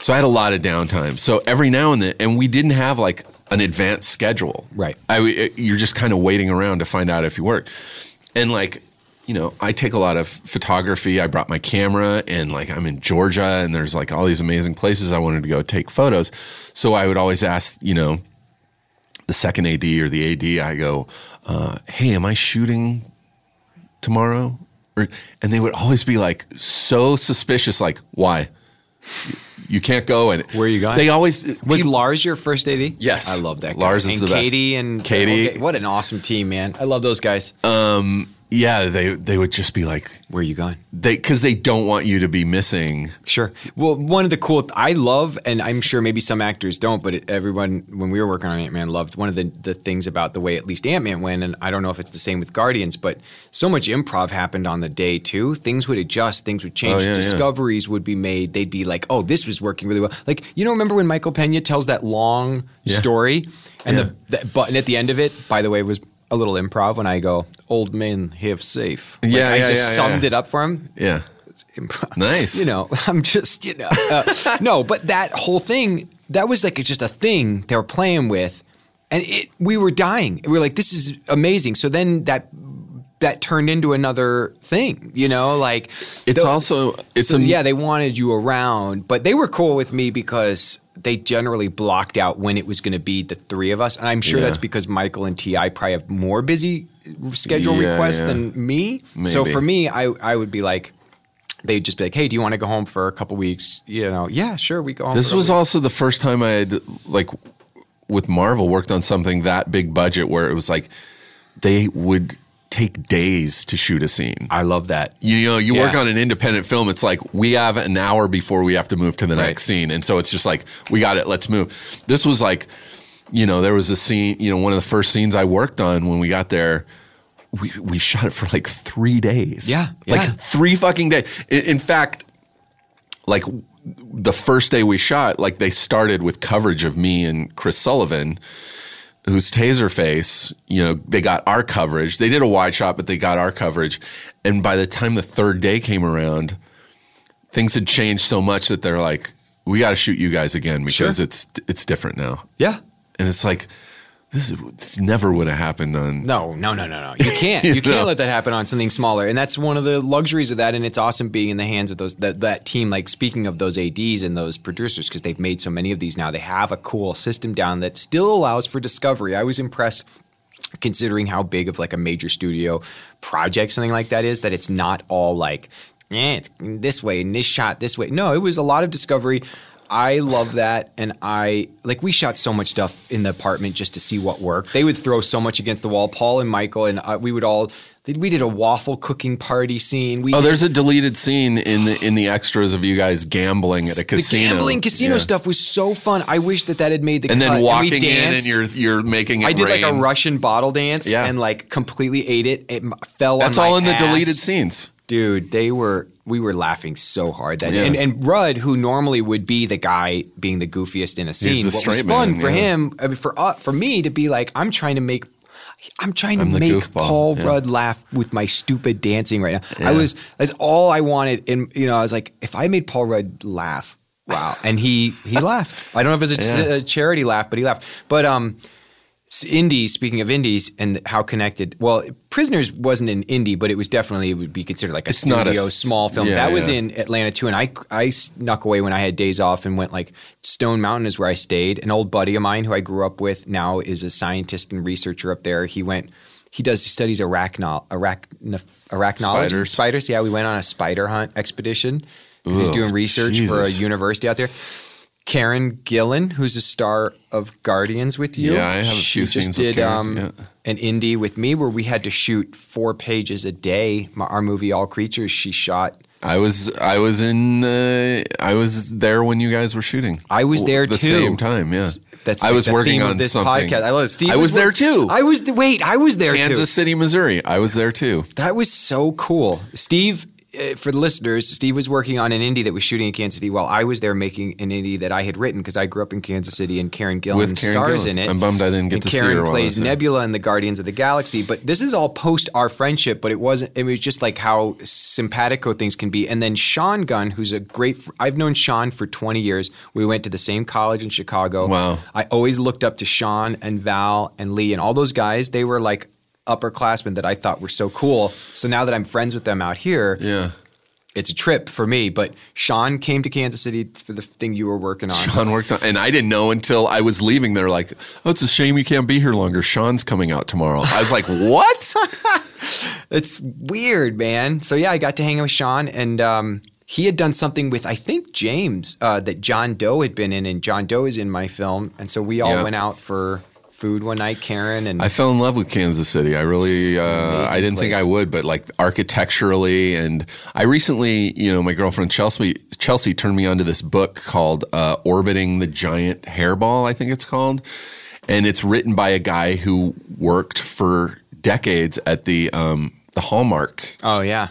so I had a lot of downtime. So every now and then, and we didn't have like an advanced schedule. Right. I, you're just kind of waiting around to find out if you work, and like. You know, I take a lot of photography. I brought my camera and like I'm in Georgia and there's like all these amazing places I wanted to go take photos. So I would always ask, you know, the second AD or the AD, I go, uh, "Hey, am I shooting tomorrow?" Or, and they would always be like so suspicious, like, "Why? You can't go." And Where are you going? They always Was Lars your first AD? Yes. I love that. Guy. Lars is and the best. Katie and Katie. what an awesome team, man! I love those guys. Yeah, they they would just be like Where are you going? they because they don't want you to be missing. Sure. Well, one of the cool I love, and I'm sure maybe some actors don't, but it, everyone when we were working on Ant Man loved one of the the things about the way at least Ant Man went, and I don't know if it's the same with Guardians, but so much improv happened on the day too. Things would adjust, things would change, Oh, yeah, yeah. discoveries would be made. They'd be like, "Oh, this was working really well." Like you know, remember when Michael Pena tells that long Yeah. story, and Yeah. the, the button at the end of it, by the way, was. A little improv when I go, old men have safe. Like, Yeah, I yeah, just yeah, summed yeah. it up for him Yeah, improv. Nice. You know, I'm just, you know, uh, no, but that whole thing, that was like, it's just a thing they were playing with. And it, we were dying. We were like, this is amazing. So then that, that turned into another thing, you know, like it's the- also it's so, a yeah, they wanted you around, but they were cool with me because they generally blocked out when it was going to be the three of us, and I'm sure Yeah. that's because Michael and T.I. probably have more busy schedule Yeah, requests yeah. than me. So for me, I I would be like. They'd just be like, "Hey, do you want to go home for a couple weeks?" You know, yeah, sure, we go home. This was week." also the first time I had like with Marvel worked on something that big budget where it was like they would take days to shoot a scene. I love that. You know, you work on an independent film, it's like we have an hour before we have to move to the Right. next scene. And so it's just like, we got it, let's move. This was like, you know, there was a scene, you know, one of the first scenes I worked on when we got there. We, we shot it for like three days. Yeah, Like yeah. three fucking days. In, in fact, like the first day we shot, like they started with coverage of me and Chris Sullivan, who's Taserface. You know, they got our coverage. They did a wide shot, but they got our coverage. And by the time the third day came around, things had changed so much that they're like, "We got to shoot you guys again because Sure. it's it's different now." Yeah. And it's like, this is this never would have happened on. No, no, no, no, no. You can't. You, You can't know? let that happen on something smaller, and that's one of the luxuries of that. And it's awesome being in the hands of those that, that team. Like speaking of those ads and those producers, because they've made so many of these now. They have a cool system down that still allows for discovery. I was impressed. Considering how big of like a major studio project something like that is, that it's not all like, yeah, it's this way and this shot this way. No, it was a lot of discovery. I love that, and I like we shot so much stuff in the apartment just to see what worked. They would throw so much against the wall. Paul and Michael and uh, we would all. We did a waffle cooking party scene. We Oh, did there's a deleted scene in the in the extras of you guys gambling at a casino. The gambling casino Yeah. stuff was so fun. I wish that that had made the casino. and cut. then walking in and you're you're making it I did like a. Russian bottle dance Yeah. and like completely ate it. It fell That's all in the deleted scenes. Dude, they were we were laughing so hard that Yeah. and and Rudd, who normally would be the guy being the goofiest in a scene, what was fun man, for yeah. him, I mean, for uh, for me to be like, I'm trying to make. I'm trying to I'm make goofball, Paul yeah. Rudd laugh with my stupid dancing right now. I was that's all I wanted, and you know, I was like, if I made Paul Rudd laugh, wow, and he he laughed. I don't know if it was a, a charity laugh, but he laughed. But um, indies. Speaking of indies and how connected. Well, Prisoners wasn't an indie, but it was definitely it would be considered like a It's not a studio small film. yeah, that was in Atlanta too, and I I snuck away when I had days off and went like Stone Mountain is where I stayed. An old buddy of mine who I grew up with now is a scientist and researcher up there. He went. He does he studies arachno, arachno, arachnology Spiders. spiders. Yeah, we went on a spider hunt expedition because he's doing research for a university out there. Karen Gillan, who's a star of Guardians with you. Yeah, I have a she few just scenes with did Karen, um, yeah. an indie with me where we had to shoot four pages a day. My, our movie All Creatures, she shot. I was I was in uh, I was there when you guys were shooting. I was there too. At the too. same time. Yeah, That's I like was the working theme on of this something. podcast. I love it. Steve I was there too. I was the, wait. I was there Kansas too. City, Missouri. I was there too. That was so cool. Steve, uh, for the listeners, Steve was working on an indie that was shooting in Kansas City while I was there making an indie that I had written because I grew up in Kansas City and Karen Gillan With Karen stars Gillan. in it. I'm bummed I didn't get and to see Karen her while I plays. Nebula in the Guardians of the Galaxy. But this is all post our friendship, but it wasn't. It was just like how simpatico things can be. And then Sean Gunn, who's a great. I've known Sean for 20 years. We went to the same college in Chicago. Wow. I always looked up to Sean and Val and Lee and all those guys. They were like upperclassmen that I thought were so cool. So now that I'm friends with them out here, Yeah. it's a trip for me. But Sean came to Kansas City for the thing you were working on. Sean worked on, and I didn't know until I was leaving. They're like, "Oh, it's a shame you can't be here longer. Sean's coming out tomorrow." I was like, "What?" It's weird, man. So yeah, I got to hang out with Sean, and um, he had done something with I think James uh, that John Doe had been in, and John Doe is in my film, and so we all Yeah. went out for food one night. Karen and I fell in love with Kansas City. I really, uh, I didn't think. I would, but like architecturally, and I recently, you know, my girlfriend Chelsea Chelsea turned me onto this book called uh, "Orbiting the Giant Hairball." I think it's called, and it's written by a guy who worked for decades at the um, the Hallmark. oh yeah,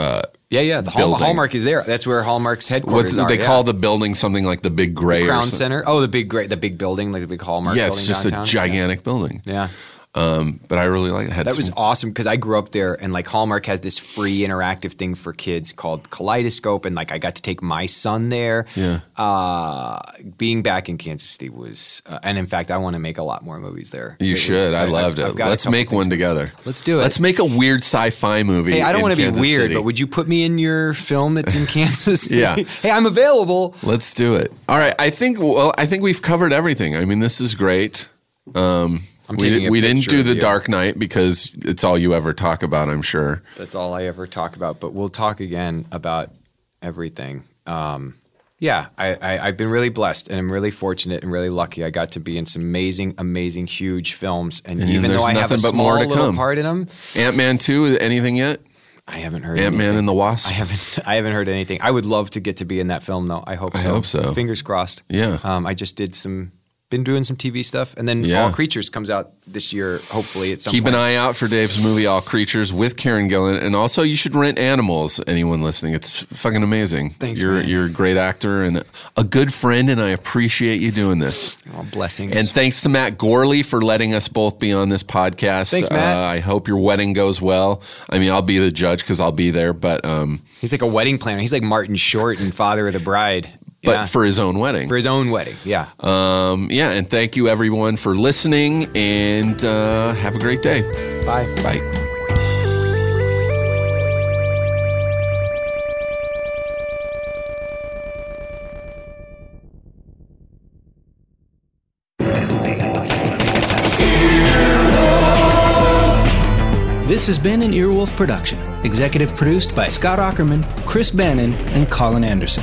Uh, yeah, yeah. The building. Hallmark is there. That's where Hallmark's headquarters are. they yeah. call the building something like the Big Gray or Crown. Center. Oh, the big great, the big building, like the big Hallmark. Yeah, building it's just downtown. a gigantic building. Yeah. Um, but I really like it. Had That was awesome because I grew up there, and like Hallmark has this free interactive thing for kids called Kaleidoscope, and like I got to take my son there. Yeah. Uh, being back in Kansas City was, uh, and in fact, I want to make a lot more movies there. You It was- should. I, loved I've it. a Let's make one together. Let's do it. Let's make a weird sci-fi movie. Hey, I don't want to be weird, City. but would you put me in your film that's in Kansas? Yeah. hey, I'm available. Let's do it. All right. I think. Well, I think we've covered everything. I mean, this is great. Um, I'm we, we didn't do the you. Dark Knight because it's all you ever talk about. I'm sure. That's all I ever talk about. But we'll talk again about everything. Um, yeah, I, I, I've been really blessed and I'm really fortunate and really lucky. I got to be in some amazing, amazing, huge films. And, And even though I have a but small more to little come. part in them, Ant Man two. Anything yet? I haven't heard Ant Man and the Wasp. I haven't. I haven't heard anything. I would love to get to be in that film, though. I hope. I so. hope so. Fingers crossed. Yeah. Um, I just did some. Been doing some TV stuff, and then Yeah. All Creatures comes out this year. Hopefully, at some Keep point. an eye out for Dave's movie All Creatures with Karen Gillan, and also you should rent Animals. Anyone listening, it's fucking amazing. Thanks, You're man. you're a great actor and a good friend, and I appreciate you doing this. Oh, blessings. And thanks to Matt Gourley for letting us both be on this podcast. Thanks, Matt. Uh, I hope your wedding goes well. I mean, I'll be the judge because I'll be there, but um, He's like a wedding planner. He's like Martin Short and Father of the Bride. But Yeah. for his own wedding. for his own wedding. Yeah. um, yeah, and thank you everyone for listening, and uh, have a great day. Bye. Bye. This has been an Earwolf production, executive produced by Scott Aukerman, Chris Bannon, and Colin Anderson.